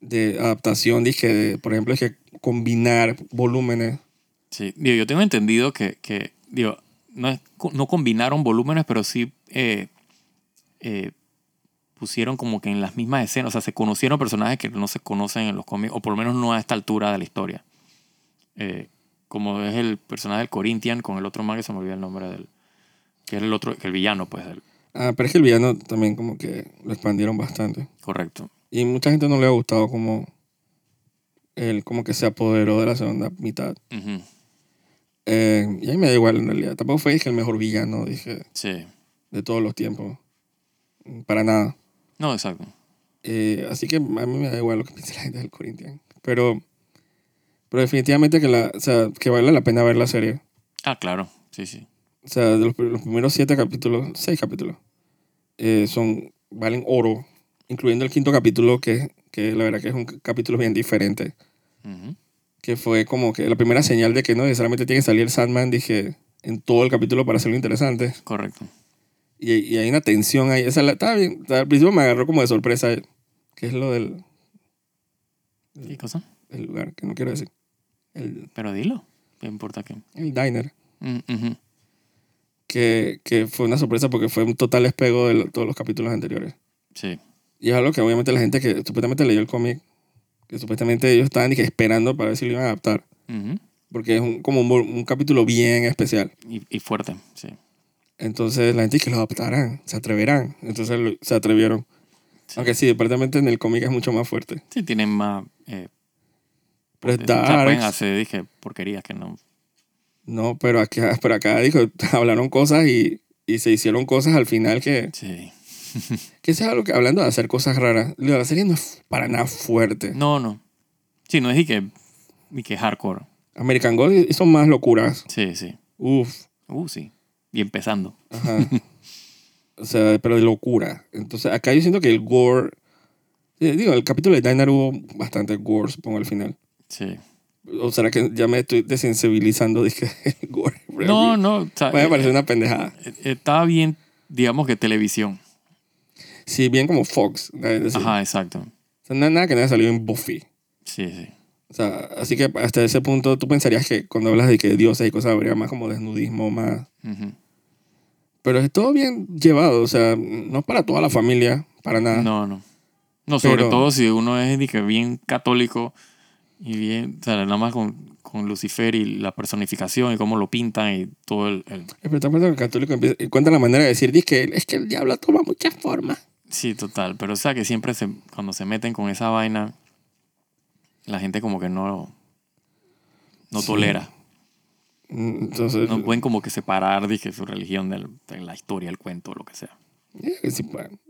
de adaptación, dije, de, por ejemplo, es que combinar volúmenes. Sí, digo, yo tengo entendido que, que digo, no, es- no combinaron volúmenes, pero sí eh, eh, pusieron como que en las mismas escenas, o sea, se conocieron personajes que no se conocen en los cómics, o por lo menos no a esta altura de la historia. Eh, como es el personaje del Corinthian con el otro man que se me olvidó el nombre del, que es el otro, que el villano, pues, del, Ah, pero es que el villano también como que lo expandieron bastante. correcto. Y mucha gente no le ha gustado como él como que se apoderó de la segunda mitad. Eh, y a mí me da igual en realidad. Tampoco fue dije, el mejor villano, dije, Sí. de todos los tiempos. Para nada. No, exacto. Eh, así que a mí me da igual lo que *laughs* piense la gente del Corinthians. Pero, pero definitivamente que, la, o sea, que vale la pena ver la serie. Ah, claro. Sí, sí. O sea, de los, los primeros siete capítulos, seis capítulos, eh, son, valen oro, incluyendo el quinto capítulo, que, que la verdad que es un capítulo bien diferente. Que fue como que la primera señal de que no necesariamente tiene que salir Sandman, dije, en todo el capítulo para hacerlo interesante. Correcto. Y, y hay una tensión ahí. Esa la, estaba bien. Al principio me agarró como de sorpresa, que es lo del ¿Qué cosa? El lugar, que no quiero decir. El, Pero dilo. ¿Qué importa qué? el diner. Mm. Que, que fue una sorpresa porque fue un total despego de lo- todos los capítulos anteriores. Sí. Y es algo que obviamente la gente que supuestamente leyó el cómic, que supuestamente ellos estaban y que esperando para ver si lo iban a adaptar. Porque es un, como un, capítulo bien especial. y, y fuerte, sí. Entonces la gente que lo adaptarán, se atreverán. Entonces lo- se atrevieron. Aunque sí, aparentemente en el cómic es mucho más fuerte. Sí, tienen más... Eh, O sea, pueden hacer, dije, porquerías que no... No, pero acá, *laughs* pero acá dijo, *laughs* hablaron cosas y, y se hicieron cosas al final que... Sí. *laughs* Que es algo que, hablando de hacer cosas raras, la serie no es para nada fuerte. No, no. Sí, no es de que, ni que hardcore. American Gold hizo más locuras. Sí, sí. Uf, Uh, sí. Y empezando. ajá. o sea, pero de locura. Entonces acá yo siento que el gore... eh, Digo, el capítulo de Diner hubo bastante gore, supongo, al final. Sí. ¿O será que ya me estoy desensibilizando *laughs* el gore? No, no. o sea, Puede eh, parecer una pendejada. eh, estaba bien, digamos que televisión. Sí, bien como Fox. Ajá, exacto. o sea, nada, nada que no haya salido en Buffy. Sí, sí. O sea, así que hasta ese punto tú pensarías que cuando hablas de que dioses y cosas habría más como desnudismo, más... Ujú. Pero es todo bien llevado, o sea, no para toda la familia, para nada. No, no. No, sobre Pero- todo si uno es que bien católico y bien, o sea, nada más con, con Lucifer y la personificación y cómo lo pintan y todo el... el- Pero te que el católico empieza, encuentra la manera de decir "Dice que es que el diablo toma muchas formas. Sí, total. Pero o sea que siempre se, cuando se meten con esa vaina, la gente como que no, no Sí. tolera. Mm, Entonces, No pueden como que separar, dije, su religión de la historia, el cuento, lo que sea. eh, sí,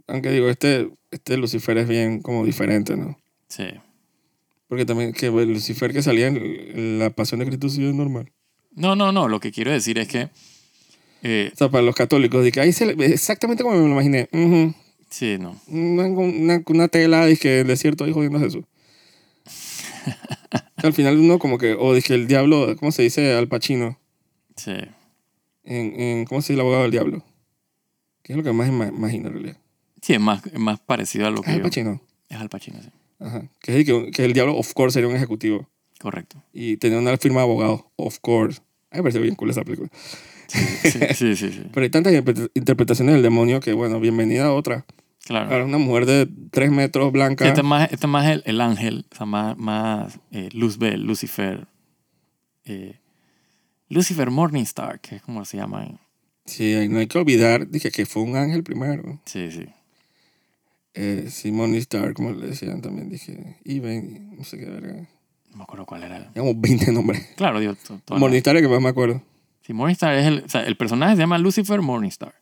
aunque digo, este, este Lucifer es bien como diferente, ¿no? Sí. Porque también que Lucifer que salía en, la Pasión de Cristo sí es normal. No, no, no. Lo que quiero decir es que... eh, O sea, para los católicos, de que ahí se le- exactamente como me lo imaginé. Ujú. sí, no. una, una, una tela y que el desierto ahí jodiendo a Jesús. *laughs* al final uno como que, o dije el diablo, ¿cómo se dice al Pacino? Sí. En, en, ¿Cómo se dice el abogado del diablo? ¿Qué es lo que más ima- imagino en realidad? Sí, es más, es más parecido a lo Es que al yo... Pacino. Es Al Pacino, sí. Ajá. Que, es que, que el diablo, of course, sería un ejecutivo. Correcto. Y tenía una firma de abogado, of course. A mí me pareció bien cool esa película. Sí, sí, sí. *laughs* Pero hay tantas interpre- interpretaciones del demonio que, bueno, bienvenida a otra. Claro. Ahora una mujer de tres metros Sí, blanca. este es más, este es más el, el ángel, o sea, más, más eh, Luzbel, Lucifer. eh, Lucifer Morningstar, que es como se llama Sí, no hay que olvidar, dije que fue un ángel primero. Sí, sí. Eh, Simone Star, como le decían también, dije, Even, no sé qué verga. No me acuerdo cuál era. Digamos 20 nombres. Claro, la- Morningstar es que más me acuerdo. Sí, Morningstar es el, o sea, el personaje se llama Lucifer Morningstar,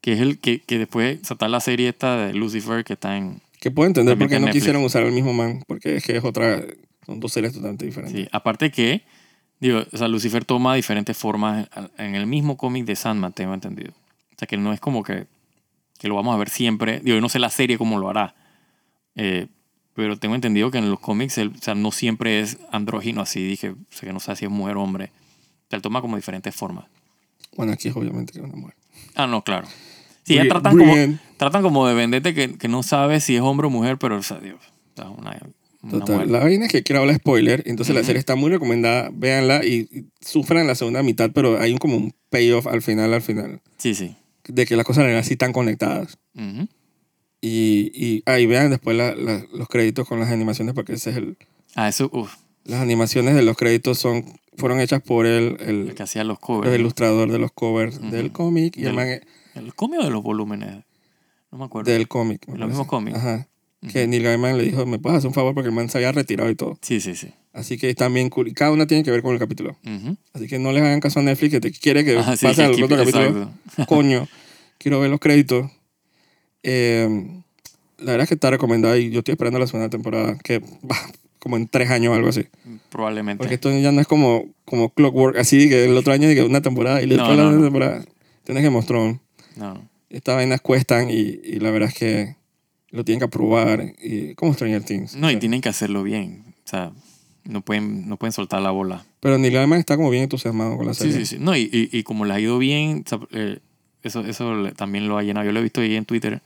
que es el que, que después o sea, está la serie esta de Lucifer que está en... Que puedo entender por qué no Netflix. quisieron usar el mismo man, porque es que es otra, son dos series totalmente diferentes. Sí, aparte que, digo, o sea, Lucifer toma diferentes formas en el mismo cómic de Sandman, tengo entendido. O sea, que no es como que, que lo vamos a ver siempre. Digo, yo no sé la serie cómo lo hará. Eh, pero tengo entendido que en los cómics, él, o sea, no siempre es andrógino así. Dije, o sea, que no sé si es mujer o hombre. O sea, él toma como diferentes formas. Bueno, aquí es obviamente que es una mujer. Ah, no, claro. Sí, ya tratan como, tratan como de venderte que, que no sabes si es hombre o mujer, pero, o sea, Dios, o sea, una, una Total. mujer. La vaina es que quiero hablar spoiler, entonces la Ujú. serie está muy recomendada, véanla y, y sufran la segunda mitad, pero hay un, como un payoff al final, al final, Sí, sí. De que las cosas eran así tan conectadas. Y, y ahí vean después la- la- los créditos con las animaciones, porque ese es el... Ah, eso, uff, Las animaciones de los créditos son, fueron hechas por el, el el, que hacía los el covers. ¿no? ilustrador de los covers del cómic el man es- ¿El cómic o de los volúmenes? No me acuerdo. del cómic. me Los mismos cómics. Ajá. Que Neil Gaiman le dijo, ¿me puedes hacer un favor? Porque el man se había retirado y todo. Sí, sí, sí. Así que. Y cada una tiene que ver con el capítulo. Ujú. Así que no les hagan caso a Netflix que te quiere que Ajá, sí, pase que al otro capítulo. *laughs* Coño, quiero ver los créditos. Eh, la verdad es que está recomendada y yo estoy esperando la segunda temporada, que va como en tres años o algo así. Probablemente. Porque esto ya no es como, como Clockwork, así que el otro año que una temporada y No, después la no, otra no. temporada. Tienes que mostrar. No, no. Estas vainas cuestan y, y la verdad es que lo tienen que aprobar. Y, como Stranger Things. No, O y sea, tienen que hacerlo bien. O sea, no pueden, no pueden soltar la bola. Pero Neil Gaiman está como bien entusiasmado con la Sí, serie. sí, sí. No, y, y, y como le ha ido bien, o sea, eh, eso, eso también lo ha llenado. Yo lo he visto ahí en Twitter.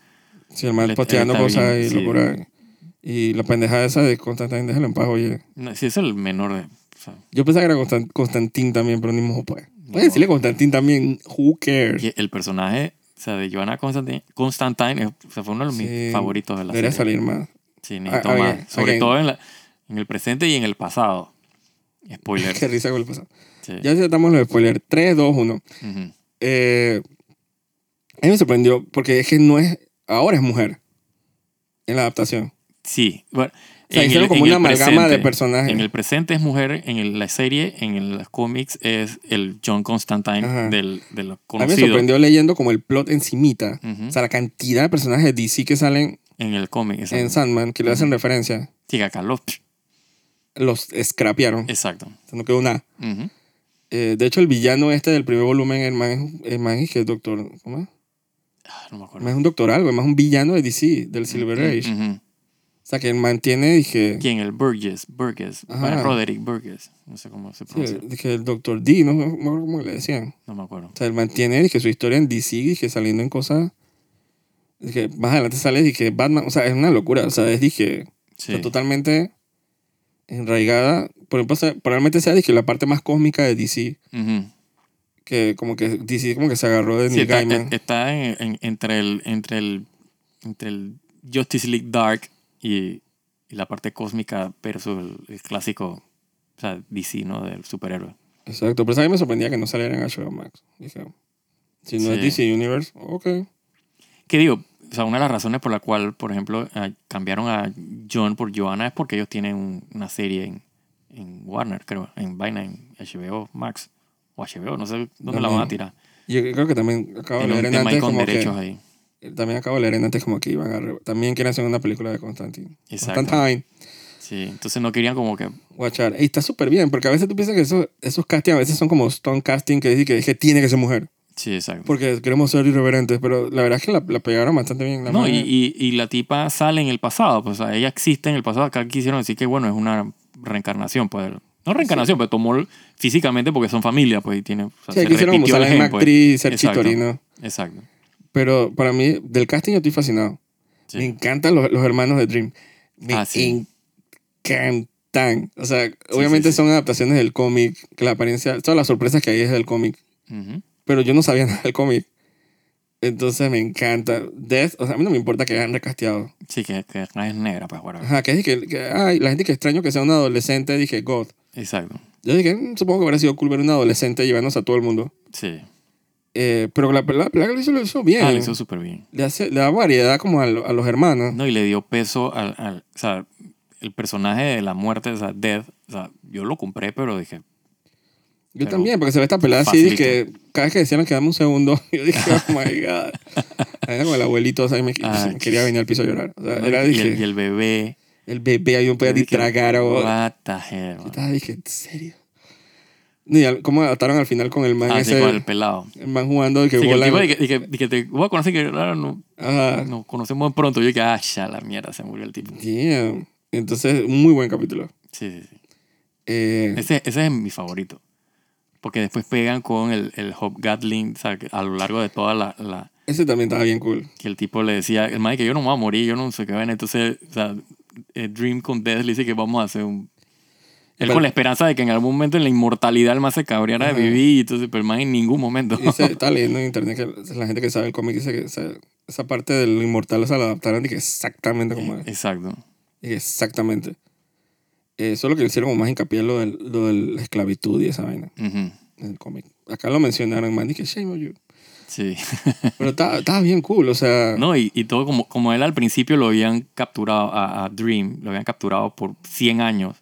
Sí, el man posteando cosas bien, y sí. locura. Y la pendejada esa de Constantine, déjalo en paz, oye. No, sí, es el menor de... o sea, Yo pensaba que era Constan- Constantín también, pero ni modo, pues. No. Puedes decirle Constantín también, who cares? el personaje sea, de Joanna Constantine, Constantine o sea, fue uno de mis favoritos de la Debería serie. salir más. Sí, necesito Ah, más. again, Sobre todo en, la- en el presente y en el pasado. Spoiler. *laughs* Qué risa con el pasado. Sí. Ya estamos los spoilers. 3, 2, 1. Ujú. Eh, a mí me sorprendió porque es que no es. Ahora es mujer. En la adaptación. Sí. Bueno, O sea, hicieron como una amalgama de presente- personajes. En el presente es mujer, en el- la serie, en los cómics es el John Constantine Ajá. del, de lo A mí me conocido. sorprendió leyendo como el plot encimita. Ujú. O sea, la cantidad de personajes de DC que salen en el cómic, en Sandman, que le hacen referencia, que acá los... los scrapearon. Exacto. O sea, no quedó nada. Ujú. Eh, de hecho, el villano este del primer volumen, el man, es- el man es que es doctor. ¿Cómo es? Ah, no me acuerdo. es un doctor algo, es un villano de DC, del Silver Age. O sea, que el man tiene, dije. ¿Quién? El Burgess. Burgess. Ajá. Roderick Burgess. No sé cómo se Sí, pronuncia. dije el doctor D, no me acuerdo cómo le decían. No me acuerdo. O sea, el man tiene, dije, su historia en DC, dije, saliendo en cosas. Dije, más adelante sale, dije, Batman. O sea, es una locura. O sea, es, dije, Sí. está totalmente enraigada. Por ejemplo, probablemente sea, dije, la parte más cósmica de DC. Ujú. Que como que DC como que se agarró de Sí, Neil está, Gaiman. está en- en- entre, el, entre, el, entre el Justice League Dark y, y la parte cósmica versus el, el clásico o sea, DC, ¿no? Del superhéroe. Exacto, pero a mí me sorprendía que no saliera en HBO Max. Dije, si no es. DC Universe, ok. ¿Qué digo? O sea, una de las razones por la cual, por ejemplo, a- cambiaron a John por Joanna es porque ellos tienen un- una serie en, en Warner, creo, en Vaina, en HBO Max. O HBO, no sé dónde la van a tirar. Yo creo que también acabo de leer en antes como derechos que... ahí. También acabo de leer en antes como que iban a... También quieren hacer una película de Constantine. Exacto. Constantine. Sí, entonces no querían como que... Watchar. Y está súper bien, porque a veces tú piensas que esos, esos castings a veces son como stone casting que dice que, tiene que ser mujer. Sí, exacto. Porque queremos ser irreverentes, pero la verdad es que la, la pegaron bastante bien. La No, y, y, y la tipa sale en el pasado, pues o sea, ella existe en el pasado. Acá quisieron decir que, bueno, es una reencarnación, pues. No reencarnación, pero tomó físicamente porque son familia, pues, y tiene. O sea, Sí, se quisieron usar la misma pues. actriz ser Exacto. chitorino. Exacto. Pero para mí, del casting yo estoy fascinado. Sí. Me encantan los, los hermanos de Dream. Me Ah, sí. encantan. O sea, obviamente sí, sí. son adaptaciones del cómic, que la apariencia, todas las sorpresas que hay es del cómic. Ujú. Pero yo no sabía *laughs* nada del cómic. Entonces me encanta. Death, o sea, a mí no me importa que hayan recasteado. Sí, que, que es negra, pues, bueno. Ajá, que que, que, ay, la gente que extraño que sea un adolescente, dije, God. Exacto. Yo dije, "Mm, supongo que habría sido cool ver un adolescente llevándose a todo el mundo. Sí. Eh, pero la, la, la película lo hizo, bien. Ah, lo hizo súper bien. le, hace, le da variedad como a, a los hermanos. No, y le dio peso al, al- O sea, el personaje de la muerte, o sea, Death, o sea, yo lo compré, pero dije, Yo Pero también, porque se ve esta pelada así, que cada vez que decían que dame un segundo, *laughs* yo dije, oh my god. Era como el abuelito, o sea, me, Ah, me *laughs* quería venir al piso a llorar. O sea, ¿no? era, y, dije, el, y el bebé. el bebé ahí un yo pedazo de dije, tragar o... What the hell, Yo estaba, dije, ¿en serio? Y al- cómo adaptaron al final con el man Ah, sí, ese, con el pelado. el man jugando, que Sí, que el bola... tipo de que, de que- de que te voy a conocer que ahora no, Ajá. nos conocemos pronto. Yo dije, ah, ya la mierda, se murió el tipo. Damn. Entonces, muy buen capítulo. Sí, sí, sí. Eh, Ese, ese es mi favorito. Porque después pegan con el, el Hop Gatling, o sea, a lo largo de toda la, la- ese también estaba bien cool. que el tipo le decía, el man que yo no me voy a morir, yo no sé qué ven. Entonces, o sea, eh, Dream con Death le dice que vamos a hacer un... Él Pero- con la esperanza de que en algún momento en la inmortalidad el man se cabreara de vivir, y entonces, pero el man en ningún momento. Y *laughs* estaba leyendo en internet que la gente que sabe el cómic dice que esa, esa parte del inmortal se la adaptaron y que exactamente como es. Exacto. Exactamente. Eh, solo que le hicieron como más hincapié en lo, del, lo de la esclavitud y esa vaina en el cómic. Acá lo mencionaron, man, y que shame on you. Sí. Pero *laughs* estaba, estaba bien cool, o sea. No, y, y todo como, como él al principio lo habían capturado a, a Dream, lo habían capturado por 100 años.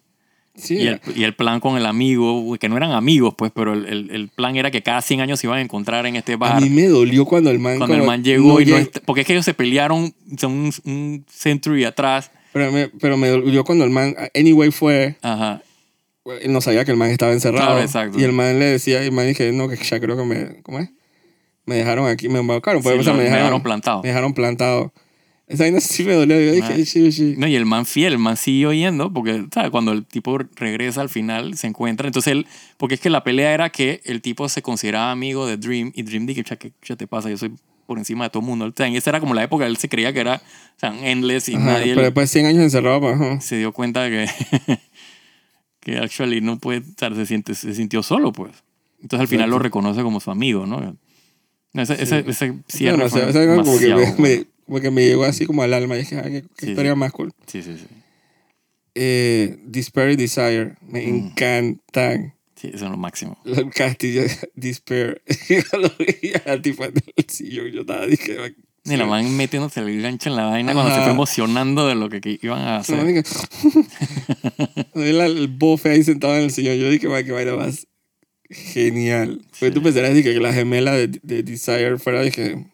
Sí, Y, el, y el plan con el amigo, que no eran amigos, pues, pero el, el, el plan era que cada 100 años se iban a encontrar en este a bar. mí me dolió cuando el man. Cuando el como man llegó y no lleg- est- Porque es que ellos se pelearon son un, un century atrás. pero, me, pero me dolió cuando el man. Anyway fue. Ajá. Él no sabía que el man estaba encerrado. Claro, exacto. Y el man le decía, y el man dije, no, que ya creo que me. ¿Cómo es? Me dejaron aquí, me embarcaron. Pues, Sí, o sea, me me dejaron, dejaron plantado. Me dejaron plantado. Esa vaina sí me dolió. Yo dije, Ah. sí, sí. No, y el man fiel, el man siguió yendo, porque, ¿sabes? Cuando el tipo regresa al final, se encuentra. Entonces él, porque es que la pelea era que el tipo se consideraba amigo de Dream, y Dream dije, ¿qué ya te pasa? Yo soy por encima de todo el mundo. O sea, en esa era como la época, él se creía que era, o sea, endless y Ajá, nadie pero después de 100 años encerrado, pues, ajá. se dio cuenta de que, *laughs* que actually no puede, o sea, se, siente, se sintió solo, pues. Entonces al final lo Exacto. reconoce como su amigo, ¿no? Ese, Sí. ese, ese cierre Bueno, o sea, fue esa vaina como que, me, me- bueno. como que me llegó así como al alma. Y dije, ay, qué, qué Sí, historia sí. más cool. Sí, sí, sí. Eh, Despair y Desire. Me Mm. encantan. Sí, eso es lo máximo. El castillo de Despair. *laughs* Yo lo al tipo del sillón. Yo estaba, dije, Y la van metiéndose el gancho en la vaina cuando se Ajá. fue emocionando de lo que, que iban a hacer. *laughs* el, el bofe ahí sentado en el sillón. Yo dije, "Ay, qué vaina más genial. Porque Sí. tú pensarás dije, que la gemela de, de Desire fuera dije,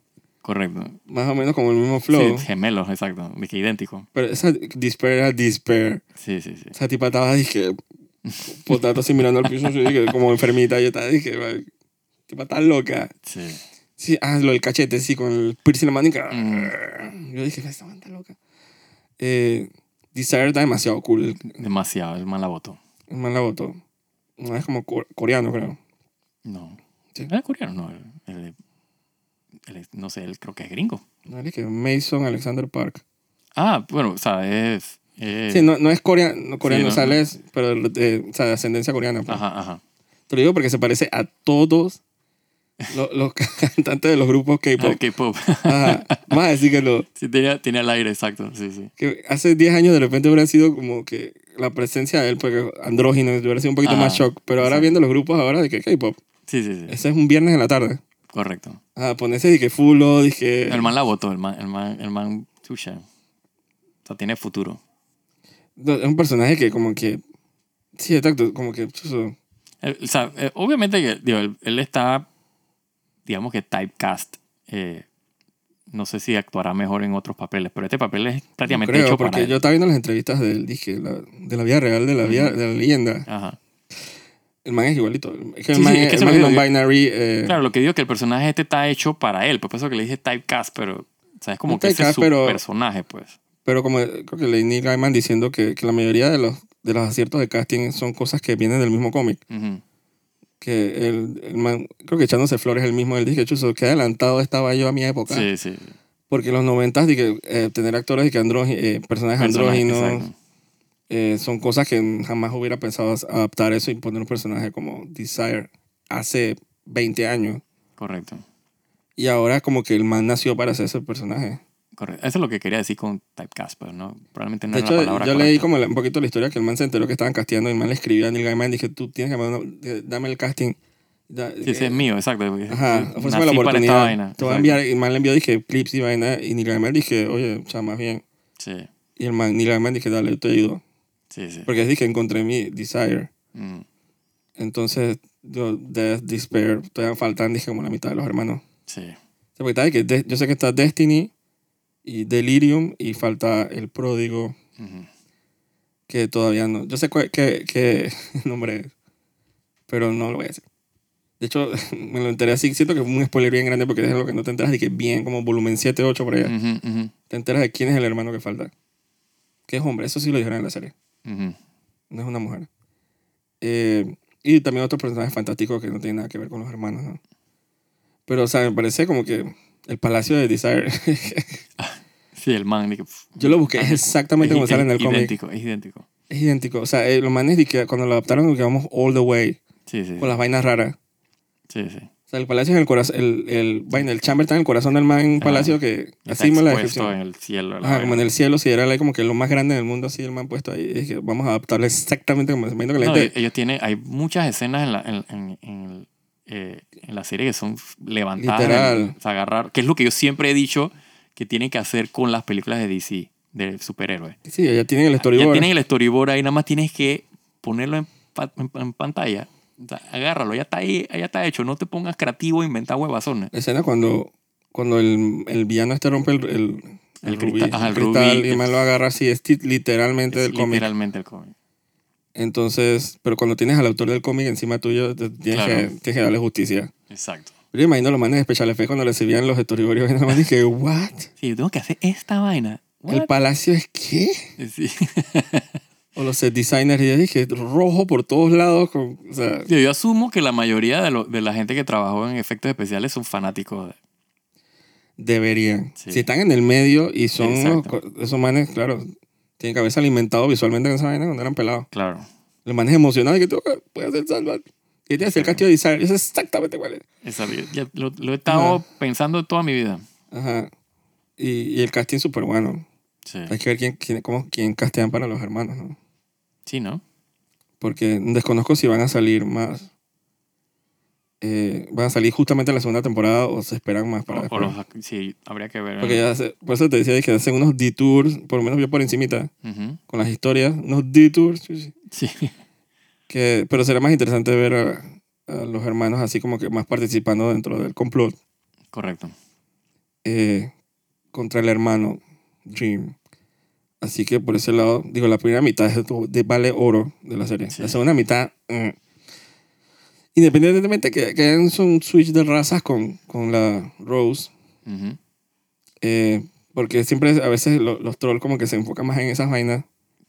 Correcto. más o menos como el mismo flow. Sí, gemelos, exacto. De que idéntico. Pero esa Despair era Despair. Sí, sí, sí. Esa tipa estaba, dije, potato así mirando al piso. Yo dije, como enfermita. Yo estaba, dije, "Ay, tipa está loca. Sí. Sí, ah, lo del cachete, sí, con el piercing en la mano. Mm. Yo dije, esta man está loca. Eh, Desire está demasiado cool. Demasiado, el man la votó. el man la botó. No, es como co- coreano, creo. No. Sí. ¿Es coreano? No. el- el- no sé, él creo que es gringo. No, dije, Mason Alexander Park. Ah, bueno, o sea, es... es- Sí, no, no es coreano, no, coreano no. sales, pero de, o sea, de ascendencia coreana. pues. Ajá, ajá. Te lo digo porque se parece a todos los, *laughs* los cantantes de los grupos Ah, K-pop. K-pop. Ajá. Más así que lo... *laughs* sí, tenía, tenía el aire, exacto. Sí, sí. que hace 10 años de repente hubiera sido como que la presencia de él, porque andrógino, hubiera sido un poquito Ajá, más shock. Pero ahora viendo los grupos ahora de que K-pop, Sí, sí, sí. ese es un viernes en la tarde. Correcto. Ah, ponerse de que fulo, dije... El man la votó, el man, el man, el man, chucha. O sea, tiene futuro. No, Es un personaje que como que... Sí, exacto, como que... chuzo, Eh, o sea, obviamente que digo, él, él está, digamos que typecast. Eh, no sé si actuará mejor en otros papeles, pero este papel es no prácticamente creo, hecho porque para él. yo estaba viendo las entrevistas de él, dije, la- de la vida real, de la, vida, de la leyenda. Ajá. El man es igualito. Es que el man sí, es que el man es non-binary. Eh, Claro, lo que digo es que el personaje este está hecho para él, pues por eso que le dije typecast, pero o sea, es como que ese es typecast, su pero- personaje, pues. Pero como creo que leí Neil Gaiman diciendo que, que la mayoría de los, de los aciertos de casting son cosas que vienen del mismo cómic. Que el, el man, creo que echándose flores el mismo, él dije, chuzo, qué adelantado estaba yo a mi época. Sí, sí. Porque en los noventas, dije, eh, tener actores y que eh, personajes Personaje, andróginos. Eh, son cosas que jamás hubiera pensado adaptar eso y poner un personaje como Desire hace 20 años. Correcto. Y ahora como que el man nació para hacer ese personaje. Correcto. Eso es lo que quería decir con typecast, pero no, probablemente no De hecho, la palabra yo correcta. leí como un poquito la historia que el man se enteró que estaban casteando y el man le escribió a Neil Gaiman y dije, tú tienes que mandar- eh, dame el casting Da- Sí, ese eh, es mío, exacto. Ajá, ofréceme la oportunidad. vaina. Te voy a enviar, y el man le envió, dije, clips y vaina, y Neil Gaiman dije, oye, o sea, más bien. Sí, Y el man, Neil Gaiman dije, dale, yo te ayudo. Sí, sí. Porque dije, encontré mi desire. Mm, Entonces, yo, Death, Despair, todavía faltan, dije, como la mitad de los hermanos. sí. O sea, porque que de- yo sé que está Destiny y Delirium y falta el pródigo ujú. que todavía no. Yo sé qué qué *laughs* nombre es, pero no lo voy a decir. De hecho, *laughs* me lo enteré así. Siento que fue un spoiler bien grande porque es algo que no te enteras de que bien, como volumen 7, 8 por allá. Ujú, ujú, Te enteras de quién es el hermano que falta. Que es hombre, eso sí lo dijeron en la serie. No es una mujer. Eh, y también otros personajes fantásticos que no tienen nada que ver con los hermanos, ¿no? Pero, o sea, me parece como que el Palacio de Desire. *laughs* Sí, el man. que, Yo lo busqué, es exactamente como es- sale en el es cómic. idéntico, es idéntico. Es idéntico. O sea, eh, los manes de que cuando lo adaptaron, que vamos all the way, Sí, sí. con las vainas raras. Sí, sí. O sea, el palacio es el corazón, el, el, vaina, el chamber está en el corazón del man en un palacio que, así me la descripción. en el cielo. la Ajá, como en el cielo, si era like, como que lo más grande del mundo, así el man puesto ahí. Y dije, vamos a adaptarlo exactamente como se que la No, gente... ellos tienen, hay muchas escenas en la, en, en- en el, eh, en la serie que son levantadas. Literal. en- agarrar, que es lo que yo siempre he dicho que tienen que hacer con las películas de DC, de superhéroes. Sí, ya tienen el Ya storyboard. tienen el storyboard ahí, nada más tienes que ponerlo en, en- en pantalla. O sea, agárralo, ya está ahí, ya está hecho. No te pongas creativo e inventar huevazones. Escena cuando, cuando el, el villano este rompe el, el, El rubí, ajá, cristal rubí, y man lo agarra así, es literalmente Es del cómic. literalmente el cómic. Entonces, pero cuando tienes al autor del cómic encima tuyo, tienes, Claro. que, tienes que darle justicia. Exacto. Yo imagino los manes de Special Effects cuando recibían los storyboards y nada más dije, ¿what? Sí, yo tengo que hacer esta vaina. ¿El palacio es qué? Sí. *laughs* O los set designers, y yo dije, rojo por todos lados. Con, o sea, Yo, yo asumo que la mayoría de, lo- de la gente que trabajó en efectos especiales son fanáticos de... deberían. Sí. Si están en el medio y son esos manes, claro, tienen que haberse alimentado visualmente en esa vaina cuando eran pelados. Claro. Los manes emocionados y que tú puedes hacer Salvat. Y tienes el castillo de Desire. Yo sé exactamente cuál es. Ya lo, lo he estado pensando toda mi vida. Ajá. Y, y el casting súper bueno. Sí. Hay que ver quién, quién, cómo, quién castean para los hermanos, ¿no? Sí, ¿no? Porque desconozco si van a salir más. eh, van a salir justamente en la segunda temporada o se esperan más para O- o los- sí, habría que ver. Porque ya hace- por eso te decía que hacen unos detours, por lo menos yo por encimita, con las historias, unos detours, sí, que, pero será más interesante ver a, a los hermanos así como que más participando dentro del complot Correcto. eh, contra el hermano Dream. Así que por ese lado, digo, la primera mitad es de, vale oro de la serie. Sí. La segunda mitad, mm. independientemente que, que hayan un switch de razas con, con la Rose, Ujú. eh, porque siempre a veces lo- los trolls como que se enfocan más en esas vainas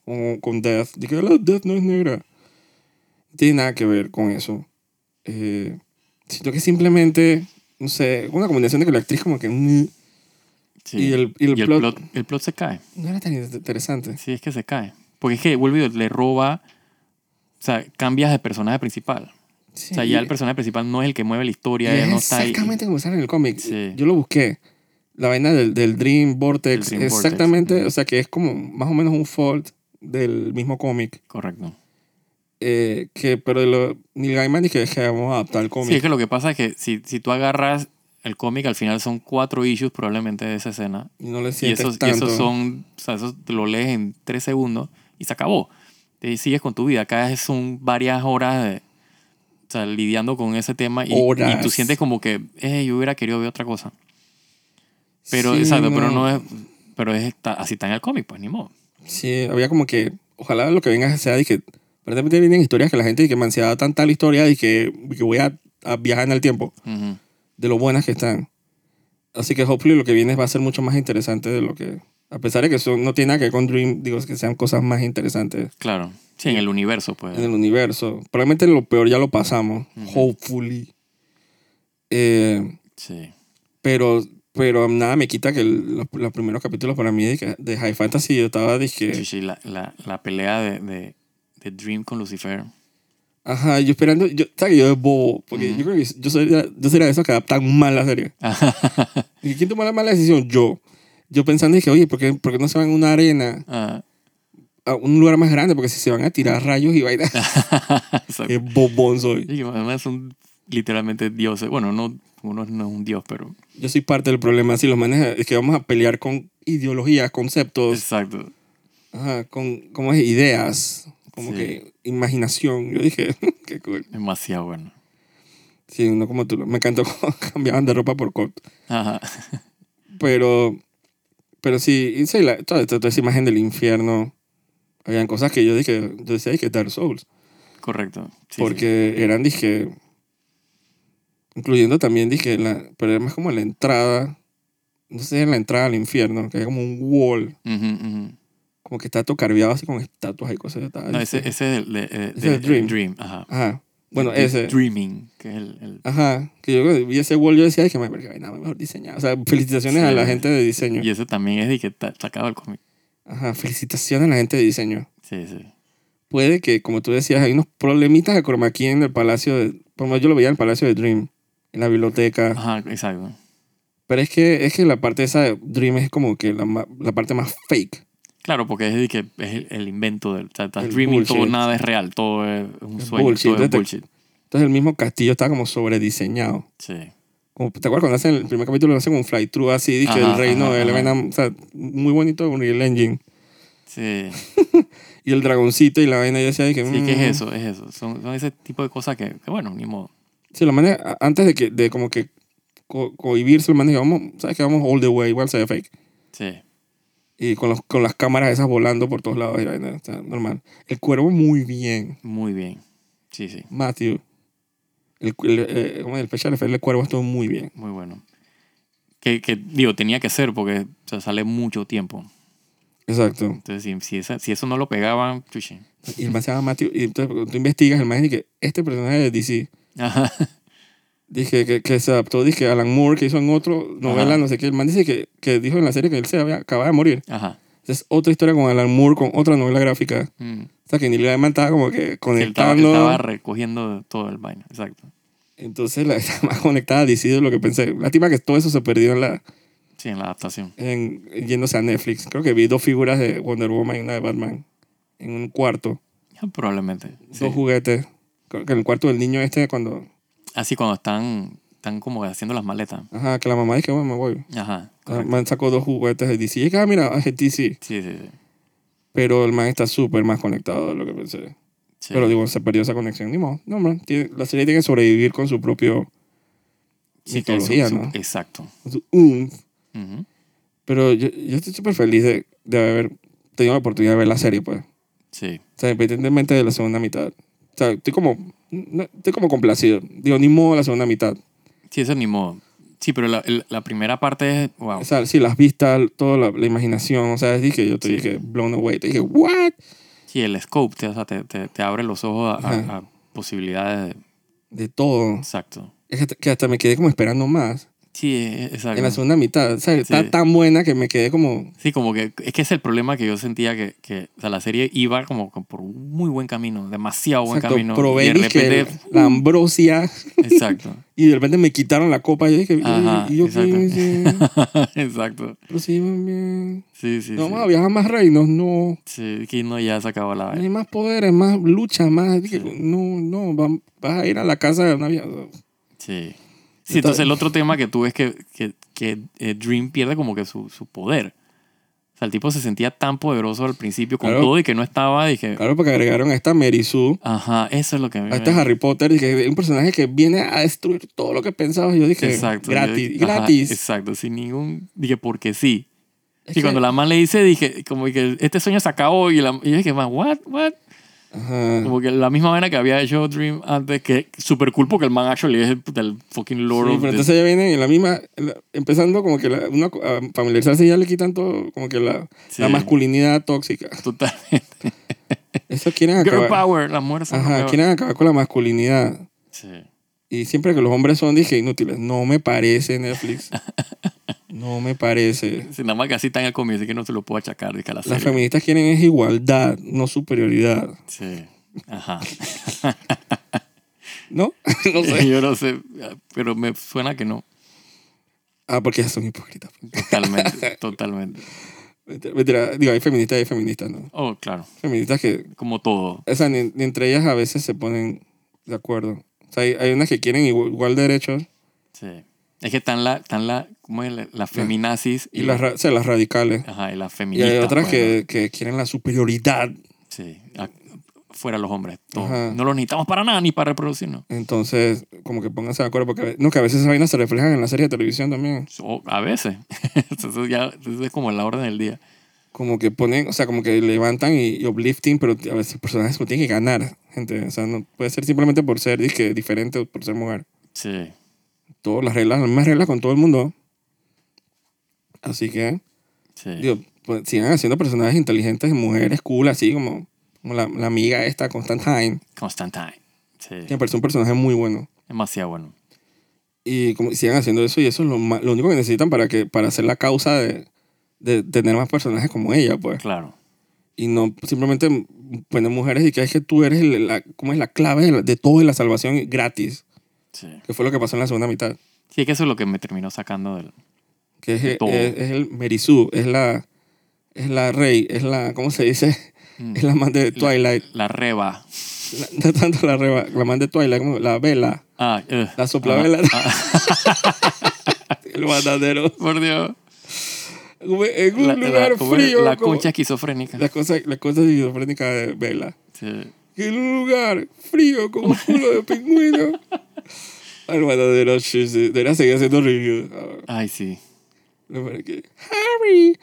con, con Death. Digo, la Death no es negra. No tiene nada que ver con eso. Eh, siento que simplemente, no sé, una combinación de que la actriz como que mm, Sí. y el, y el Y el plot, plot, el plot se cae. no era tan interesante. Sí, es que se cae. Porque es que vuelve y le roba. O sea, cambias de personaje principal. Sí, O sea, ya el personaje principal no es el que mueve la historia, es no está ahí. exactamente como sale en el cómic. Sí. Yo lo busqué. La vaina del, del Dream Vortex. Dream Vortex, exactamente, ujú. o sea, que es como más o menos un fault del mismo cómic. Correcto. Eh, que, pero lo, Neil Gaiman dice que vamos a adaptar el cómic. Sí, es que lo que pasa es que si, si tú agarras el cómic, al final son cuatro issues probablemente de esa escena. y no le Y sientes esos, y tanto. esos son, o sea, esos lo lees en tres segundos y se acabó. Te sigues con tu vida. Acá son varias horas de, o sea, lidiando con ese tema y, Horas. y tú sientes como que, eh, yo hubiera querido ver otra cosa. Pero, Sí, exacto, pero no es, pero es, está- así está en el cómic, pues ni modo. Sí, había como que, ojalá lo que venga sea de que, de repente vienen historias que la gente dice que me ansiedad tanta la historia y que, y que voy a, a viajar en el tiempo, Ujú. De lo buenas que están. Así que hopefully lo que viene va a ser mucho más interesante de lo que, a pesar de que son, no tiene nada que ver con Dream, digo, es que sean cosas más interesantes Claro. Sí, en el universo, pues. en el universo. Probablemente lo peor ya lo pasamos, Ujú. hopefully. Eh, Sí. pero, pero nada me quita que el- los, los primeros capítulos para mí de, de High Fantasy yo estaba, dije, Sí, sí, la, la, la pelea de, de, de Dream con Lucifer. Ajá, yo esperando, yo, ¿sabes? Yo es bobo, porque Ujú. yo creo que yo sería, yo sería de esos que adaptan mal la serie. *laughs* ¿Y quién tomó la mala decisión? Yo. Yo pensando, dije, oye, ¿por qué, por qué no se van a una arena, Ah, a un lugar más grande? Porque si se van a tirar rayos y vainas, *laughs* qué bobón soy. Y además son literalmente dioses. Bueno, no, uno no es un dios, pero... Yo soy parte del problema. Si los manes es que vamos a pelear con ideologías, conceptos, Exacto. ajá, con como es, ideas, como Sí. que imaginación. Yo dije, *laughs* qué cool. Demasiado bueno. Sí, uno como tú. Me encantó *laughs* cómo cambiaban de ropa por coat. Ajá. Pero, pero sí, y sí, la- toda, toda esa imagen del infierno. Habían cosas que yo dije, yo decía, "Ay, que Dark Souls. Correcto. Sí, porque eran, dije, incluyendo también, dije, la, pero era más como la entrada, no sé si era la entrada al infierno, que era como un wall. Ujú, ujú. Como que está todo carveado así con estatuas y cosas. Estaba, No, ese, ese es el de, eh, Ese es de- Dream. Dream. Ajá. Ajá. Bueno, De- ese. Dreaming, que es el... el- Ajá. Que yo vi ese wall, yo decía, ay, que me verga, nada mejor diseñado. O sea, felicitaciones Sí. a la gente de diseño. y ese también es de que está sacado del cómic. Ajá, felicitaciones a la gente de diseño. Sí, sí. Puede que, como tú decías, hay unos problemitas de chroma key en el palacio de... Por menos yo lo veía en el palacio de Dream, en la biblioteca. Ajá, exacto. Pero es que, es que la parte esa de Dream es como que la, la parte más fake. Claro, porque es, de que es el, el invento del... O sea, estás El dreaming, todo nada es real, todo es un sueño, bullshit, todo es entonces- bullshit. Entonces el mismo castillo está como sobrediseñado. Sí. Como, ¿Te acuerdas cuando hacen el primer capítulo hacen un fly-through así? Dije, Ajá, el reino de. Elena, o sea, muy bonito Unreal Engine. Sí. *laughs* Y el dragoncito y la vaina, yo decía, dije, Sí, ¿qué es mm. eso? Es eso. Son, son ese tipo de cosas que, que, bueno, ni modo. Sí, la manera, antes de que, de como que co cohibirse, el man dijo, vamos, ¿sabes que Vamos all the way, igual se ve fake. Sí. Y con, los, con las cámaras esas volando por todos lados, y vaina, sea, normal. El cuervo muy bien, Muy bien. Sí, sí. Matthew. El, el, eh, ¿cómo es? el special effect del cuervo estuvo muy bien. Muy bueno. Que, que, digo, tenía que ser porque o sea, sale mucho tiempo. Exacto. Entonces, si, si, esa- si eso no lo pegaban, chuchi. Y el man se llama Matthew. Y entonces tú investigas, el man dice que este personaje de DC, Ajá. Dije que, que se adaptó, dije Alan Moore, que hizo en otro novela, Ajá. no sé qué. El man dice que, que dijo en la serie que él se había, acababa de morir. Ajá. Es otra historia con Alan Moore, con otra novela gráfica. Mm. O sea, que Neil Gaiman estaba como que Sí, él estaba, conectando. él estaba recogiendo todo el vaina. Exacto. Entonces la *laughs* más conectada a DC de lo que pensé. Lástima que todo eso se perdió en la, Sí, en la adaptación. en, yéndose a Netflix. Creo que vi dos figuras de Wonder Woman y una de Batman en un cuarto. Probablemente. sí. Dos juguetes. Creo que en el cuarto del niño este cuando... Así cuando están, están como haciendo las maletas. Ajá, que la mamá dice que bueno, me voy. Ajá. El man sacó dos juguetes de DC. Y dije, ah, mira, es DC. Sí, sí, sí. Pero el man está súper más conectado de lo que pensé. Sí. Pero digo, se perdió esa conexión. Ni modo. No, man. tiene- la serie tiene que sobrevivir con su propio... Sí, que mitología, su- su- ¿no? Exacto. con su oomph. Ujú. Pero yo, yo estoy súper feliz de, de haber tenido la oportunidad de ver la serie, pues. Sí. O sea, independientemente de la segunda mitad. O sea, estoy como, estoy como complacido. Digo, ni modo la segunda mitad. Sí, eso ni modo. Sí, pero la, el- la primera parte es, wow. O sea, sí, las vistas, toda la, la imaginación. O sea, dije, yo te Sí. dije, blown away. Te dije, what? Sí, el scope te, o sea, te, te, te abre los ojos a, a- a posibilidades. de- De todo. exacto. Es que, que hasta me quedé como esperando más. Sí, exacto. En la segunda mitad. O sea, está Sí. tan buena que me quedé como... Sí, como que es que es el problema que yo sentía que, que o sea, la serie iba como, como por un muy buen camino, demasiado buen Exacto, camino. probé y de repente, la ambrosia exacto. *laughs* y de repente me quitaron la copa. Y yo dije, Ajá, y yo exacto. qué *laughs* exacto. Pero sí, bien. Sí, sí, no sí. vamos a viajar más reinos, no. Sí, que no, ya se acabó la vaina. hay más poderes, más lucha, más. Sí. No, no, va- vas a ir a la casa de una vieja. Sí. Sí, entonces el otro tema que tuve es que, que, que eh, Dream pierde como que su, su poder. O sea, el tipo se sentía tan poderoso al principio con Claro. todo y que no estaba, dije, Claro, porque agregaron a esta Mary Sue, ajá, eso es lo que me... a este Harry Potter, y que es un personaje que viene a destruir todo lo que pensabas. Yo dije, Exacto. yo gratis, ajá, gratis. exacto, sin ningún... Dije, porque sí. Es y que- cuando la man le dice, dije, como que este sueño se acabó y, la, y yo dije, man, what, what? Ajá. Como que la misma manera que había hecho Dream antes, que super cool porque el man actually es el, el fucking lord Sí, pero entonces ya vienen en la misma, la- empezando como que la, uno a familiarizarse ya le quitan todo, como que la, Sí. la masculinidad tóxica. Totalmente. Eso quieren Girl acabar. power, las mujeres Ajá, quieren acabar con la masculinidad. Sí. Y siempre que los hombres son, dije, inútiles. No me parece Netflix. *laughs* No me parece. Sí, nada más que así está en el cómic, así que no se lo puedo achacar a la Las feministas quieren es igualdad, no superioridad. Sí. Ajá. *laughs* ¿No? *laughs* no sé. Yo no sé, pero me suena que no. Ah, porque ellas son hipócritas. Totalmente, totalmente. Mentira. Digo, hay feministas y hay feministas, ¿no? Oh, claro. Feministas que, Como todo. o sea, ni entre ellas a veces se ponen de acuerdo. O sea, hay, hay unas que quieren igual, igual derechos Sí. Es que están la, están la, ¿cómo es? La- las feminazis y las, ra- o sea, las radicales. ajá, y las Y feministas. hay otras pues, que, que quieren la superioridad. Sí, a- fuera los hombres. No los necesitamos para nada ni para reproducirnos. Entonces, como que pónganse de acuerdo, porque no, que a veces esas vainas se reflejan en la serie de televisión también. O a veces. *laughs* eso, ya, es como la orden del día. Como que ponen, o sea, como que levantan y, y uplifting, pero a veces el personaje no tiene que ganar, gente. O sea, no puede ser simplemente por ser dizque, diferente o por ser mujer. Sí. Todas las reglas, las mismas reglas con todo el mundo. Así que, Sí. digo, pues, sigan haciendo personajes inteligentes, mujeres cool, así como, como la, la amiga esta, Constantine, Constantine. Sí. que me parece un personaje muy bueno. Demasiado bueno. Y como sigan haciendo eso, y eso es lo, lo único que necesitan para, que, para hacer la causa de, de tener más personajes como ella, pues. Claro. Y no simplemente poner mujeres y que es que tú eres el- la, como es la clave de, la- de todo y la salvación gratis, Sí. que fue lo que pasó en la segunda mitad. Sí, que eso es lo que me terminó sacando del... Que es, Todo. es, es el Merisú, es la, es la rey, es la, ¿cómo se dice? Mm. Es la man de Twilight. La reba. La- no tanto la, reba, la man de Twilight, como la vela, Ah, ugh. la soplavela. Ah, *laughs* el matadero. por Dios. En un La, lugar la- frío. la como- concha esquizofrénica. La cosa, la cosa esquizofrénica de Vela. Sí. En un lugar frío como un culo de pingüino. *laughs* Matadero, sí, sí. Debería seguir haciendo reviews. Ay, sí. no, pero que- Harry.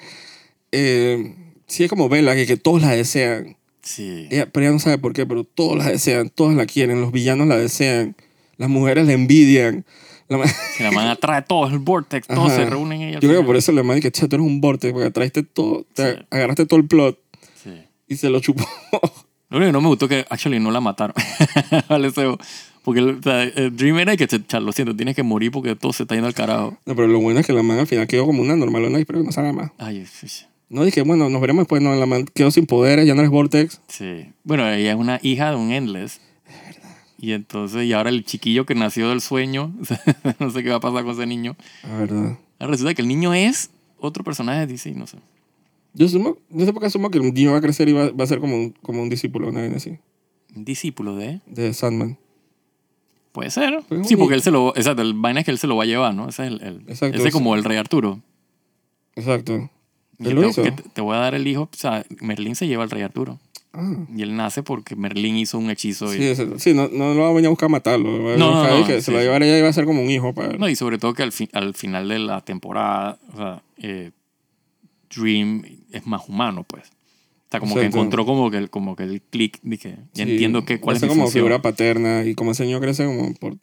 Eh, sí, es como Vela, que, que todos la desean. Sí. Ella, pero ella no sabe por qué, pero todos la desean, todos la quieren, los villanos la desean, las mujeres la envidian. La ma- Se la man atrae todo el vortex, todos se reúnen en ella. Yo creo que por eso le man "Che, tú eres un vortex, porque traiste todo, te Sí. agarraste todo el plot Sí. y se lo chupó. *laughs* Lo único que no me gustó que actually no la mataron. *laughs* vale, eso. Porque el, o sea, el dream era que, cha, lo siento, tienes que morir porque todo se está yendo al carajo. No, pero lo bueno es que la man al final quedó como una normalona y espero que no salga más. Ay, sí, sí. No dije, bueno, nos veremos después. No, la man quedó sin poderes, ya no es Vortex. Sí. Bueno, ella es una hija de un Endless. Y entonces, y ahora el chiquillo que nació del sueño, *laughs* no sé qué va a pasar con ese niño. La verdad. Ahora resulta que el niño es otro personaje de DC, no sé. Yo sumo, no sé por qué asumo que el niño va a crecer y va, va a ser como un, como un discípulo, una vaina así, Un discípulo de. de Sandman. Puede ser. Pues sí, porque él se lo. Exacto, el vaina es que él se lo va a llevar, ¿no? Ese es el. el- Exacto, ese es como el rey Arturo. Exacto. Y ¿Él lo te, hizo? que te- te voy a dar el hijo. O sea, Merlín se lleva al rey Arturo. Ah. Y él nace porque Merlín hizo un hechizo. y- Sí, ese- sí no, no lo va a venir a buscar a matarlo. A No, buscar no, no, que sí, se lo va a sí. llevar ella y va a ser como un hijo para él. No, y sobre todo que al, fin, al final de la temporada, o sea, eh, Dream es más humano, pues. O sea, como que Exacto. encontró como que el, como que el click, dije, ya Sí, entiendo que, cuál a es como función. figura paterna y como ese niño crece como por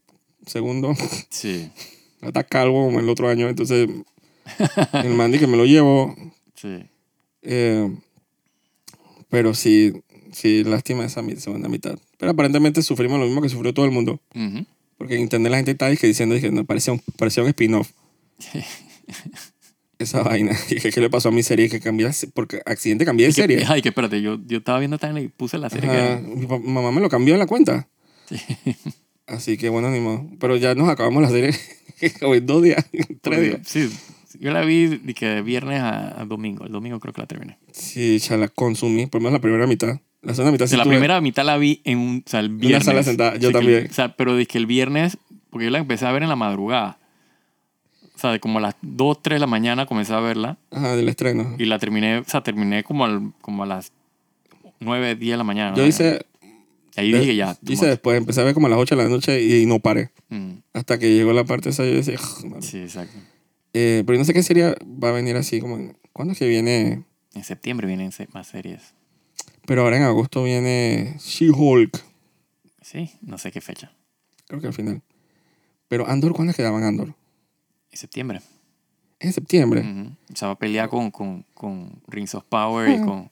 segundo, Sí, *laughs* está calvo como el otro año. Entonces, el man que me lo llevo. sí. eh, pero sí, sí, lástima esa mi- segunda mitad. Pero aparentemente sufrimos lo mismo que sufrió todo el mundo. Ujú. Porque en internet la gente está dizque, diciendo que no, parecía un, parecía un spin-off. *laughs* Esa vaina. *laughs* Y que qué le pasó a mi serie que cambié, se- porque accidente cambié de serie. Ay, que espérate, yo, yo estaba viendo también y puse la serie Ajá, que mi pa- mamá me lo cambió en la cuenta. Sí. Así que bueno, ni modo. Pero ya nos acabamos la serie *laughs* como en dos días, en tres días. Sí, yo la vi de que de viernes a, a domingo. El domingo creo que la terminé. Sí, ya la consumí, por lo menos la primera mitad. La segunda mitad sí la tuve- primera mitad la vi en un, o sea, el viernes. sala sentada, yo que también. o sea, pero dije el viernes, porque yo la empecé a ver en la madrugada. O sea, de como a las 2, 3 de la mañana comencé a verla Ajá, del estreno. y la terminé, o sea, terminé como, al- como a las 9, 10 de la mañana. Yo hice, ahí dije ya. hice después, empecé a ver como a las 8 de la noche y, no paré. Mm, Hasta que llegó la parte esa, yo decía, sí, exacto. Eh, pero no sé qué serie va a venir así como... en- ¿Cuándo es que viene? En septiembre vienen más series. Pero ahora en agosto viene She-Hulk. Sí, no sé qué fecha. Creo que al final. Pero Andor, ¿cuándo es que daban Andor? En septiembre. En septiembre. Ujú. O sea, va a pelear con, con, con Rings of Power y con,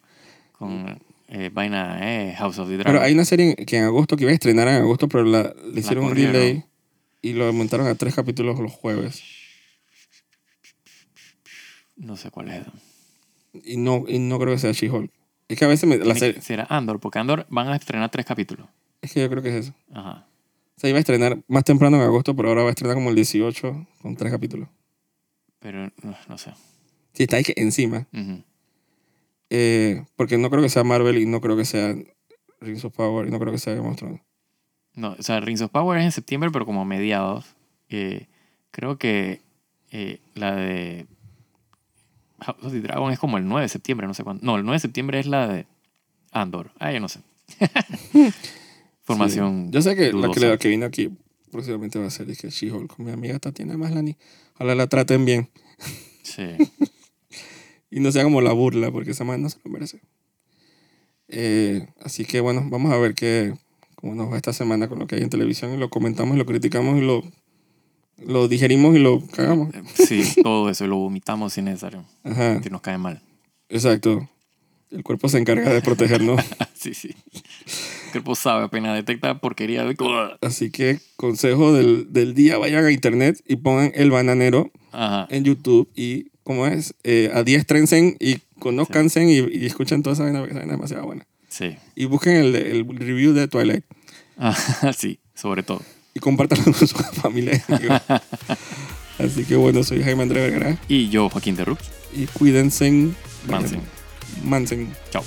con eh, vaina eh, House of the Dragon. Pero hay una serie que en agosto, que iba a estrenar en agosto, pero la, le hicieron un corrieron. delay y lo aumentaron a tres capítulos los jueves. No sé cuál es. Y no, y no creo que sea She-Hulk. Es que a veces me, la serie... Será Andor, porque Andor van a estrenar tres capítulos. Es que yo creo que es eso. Ajá. O sea, iba a estrenar más temprano en agosto, pero ahora va a estrenar como el 18 con tres capítulos. Pero no, no sé. Sí, está ahí que encima. Eh, porque no creo que sea Marvel y no creo que sea Rings of Power y no creo que sea Game of Thrones. No, o sea, Rings of Power es en septiembre, pero como a mediados. Eh, creo que eh, la de House of the Dragon es como el 9 de septiembre, no sé cuándo. No, el 9 de septiembre es la de Andor. Ah, yo no sé. *laughs* Formación. Sí. Yo sé que la que, dudosa. la que vino aquí próximamente va a ser es que She-Hulk con mi amiga Tatiana Maslany. Ojalá la traten bien. Sí. *laughs* Y no sea como la burla, porque esa man no se lo merece. Eh, así que bueno, vamos a ver qué, cómo nos va esta semana con lo que hay en televisión y lo comentamos y lo criticamos y lo, lo digerimos y lo cagamos. Sí, todo eso. Lo vomitamos si es necesario. Ajá, Si nos cae mal. exacto. El cuerpo se encarga de protegernos. *laughs* Sí, sí. El cuerpo sabe, apenas detecta porquería. de- Así que consejo del, del día, vayan a internet y pongan El Bananero Ajá. en YouTube y, ¿cómo es? Eh, adiestrense y conozcanse y, y escuchen toda esa vaina, porque esa vaina es demasiado buena. Sí. Y busquen el, el review de Twilight Ajá, *laughs* sí, sobre todo. Y compártanlo *laughs* con su familia. y amigos. *laughs* Así que bueno, soy Jaime André Vergara Y yo, Joaquín de Rux. y cuídense. Mansen. Mansen. Chao.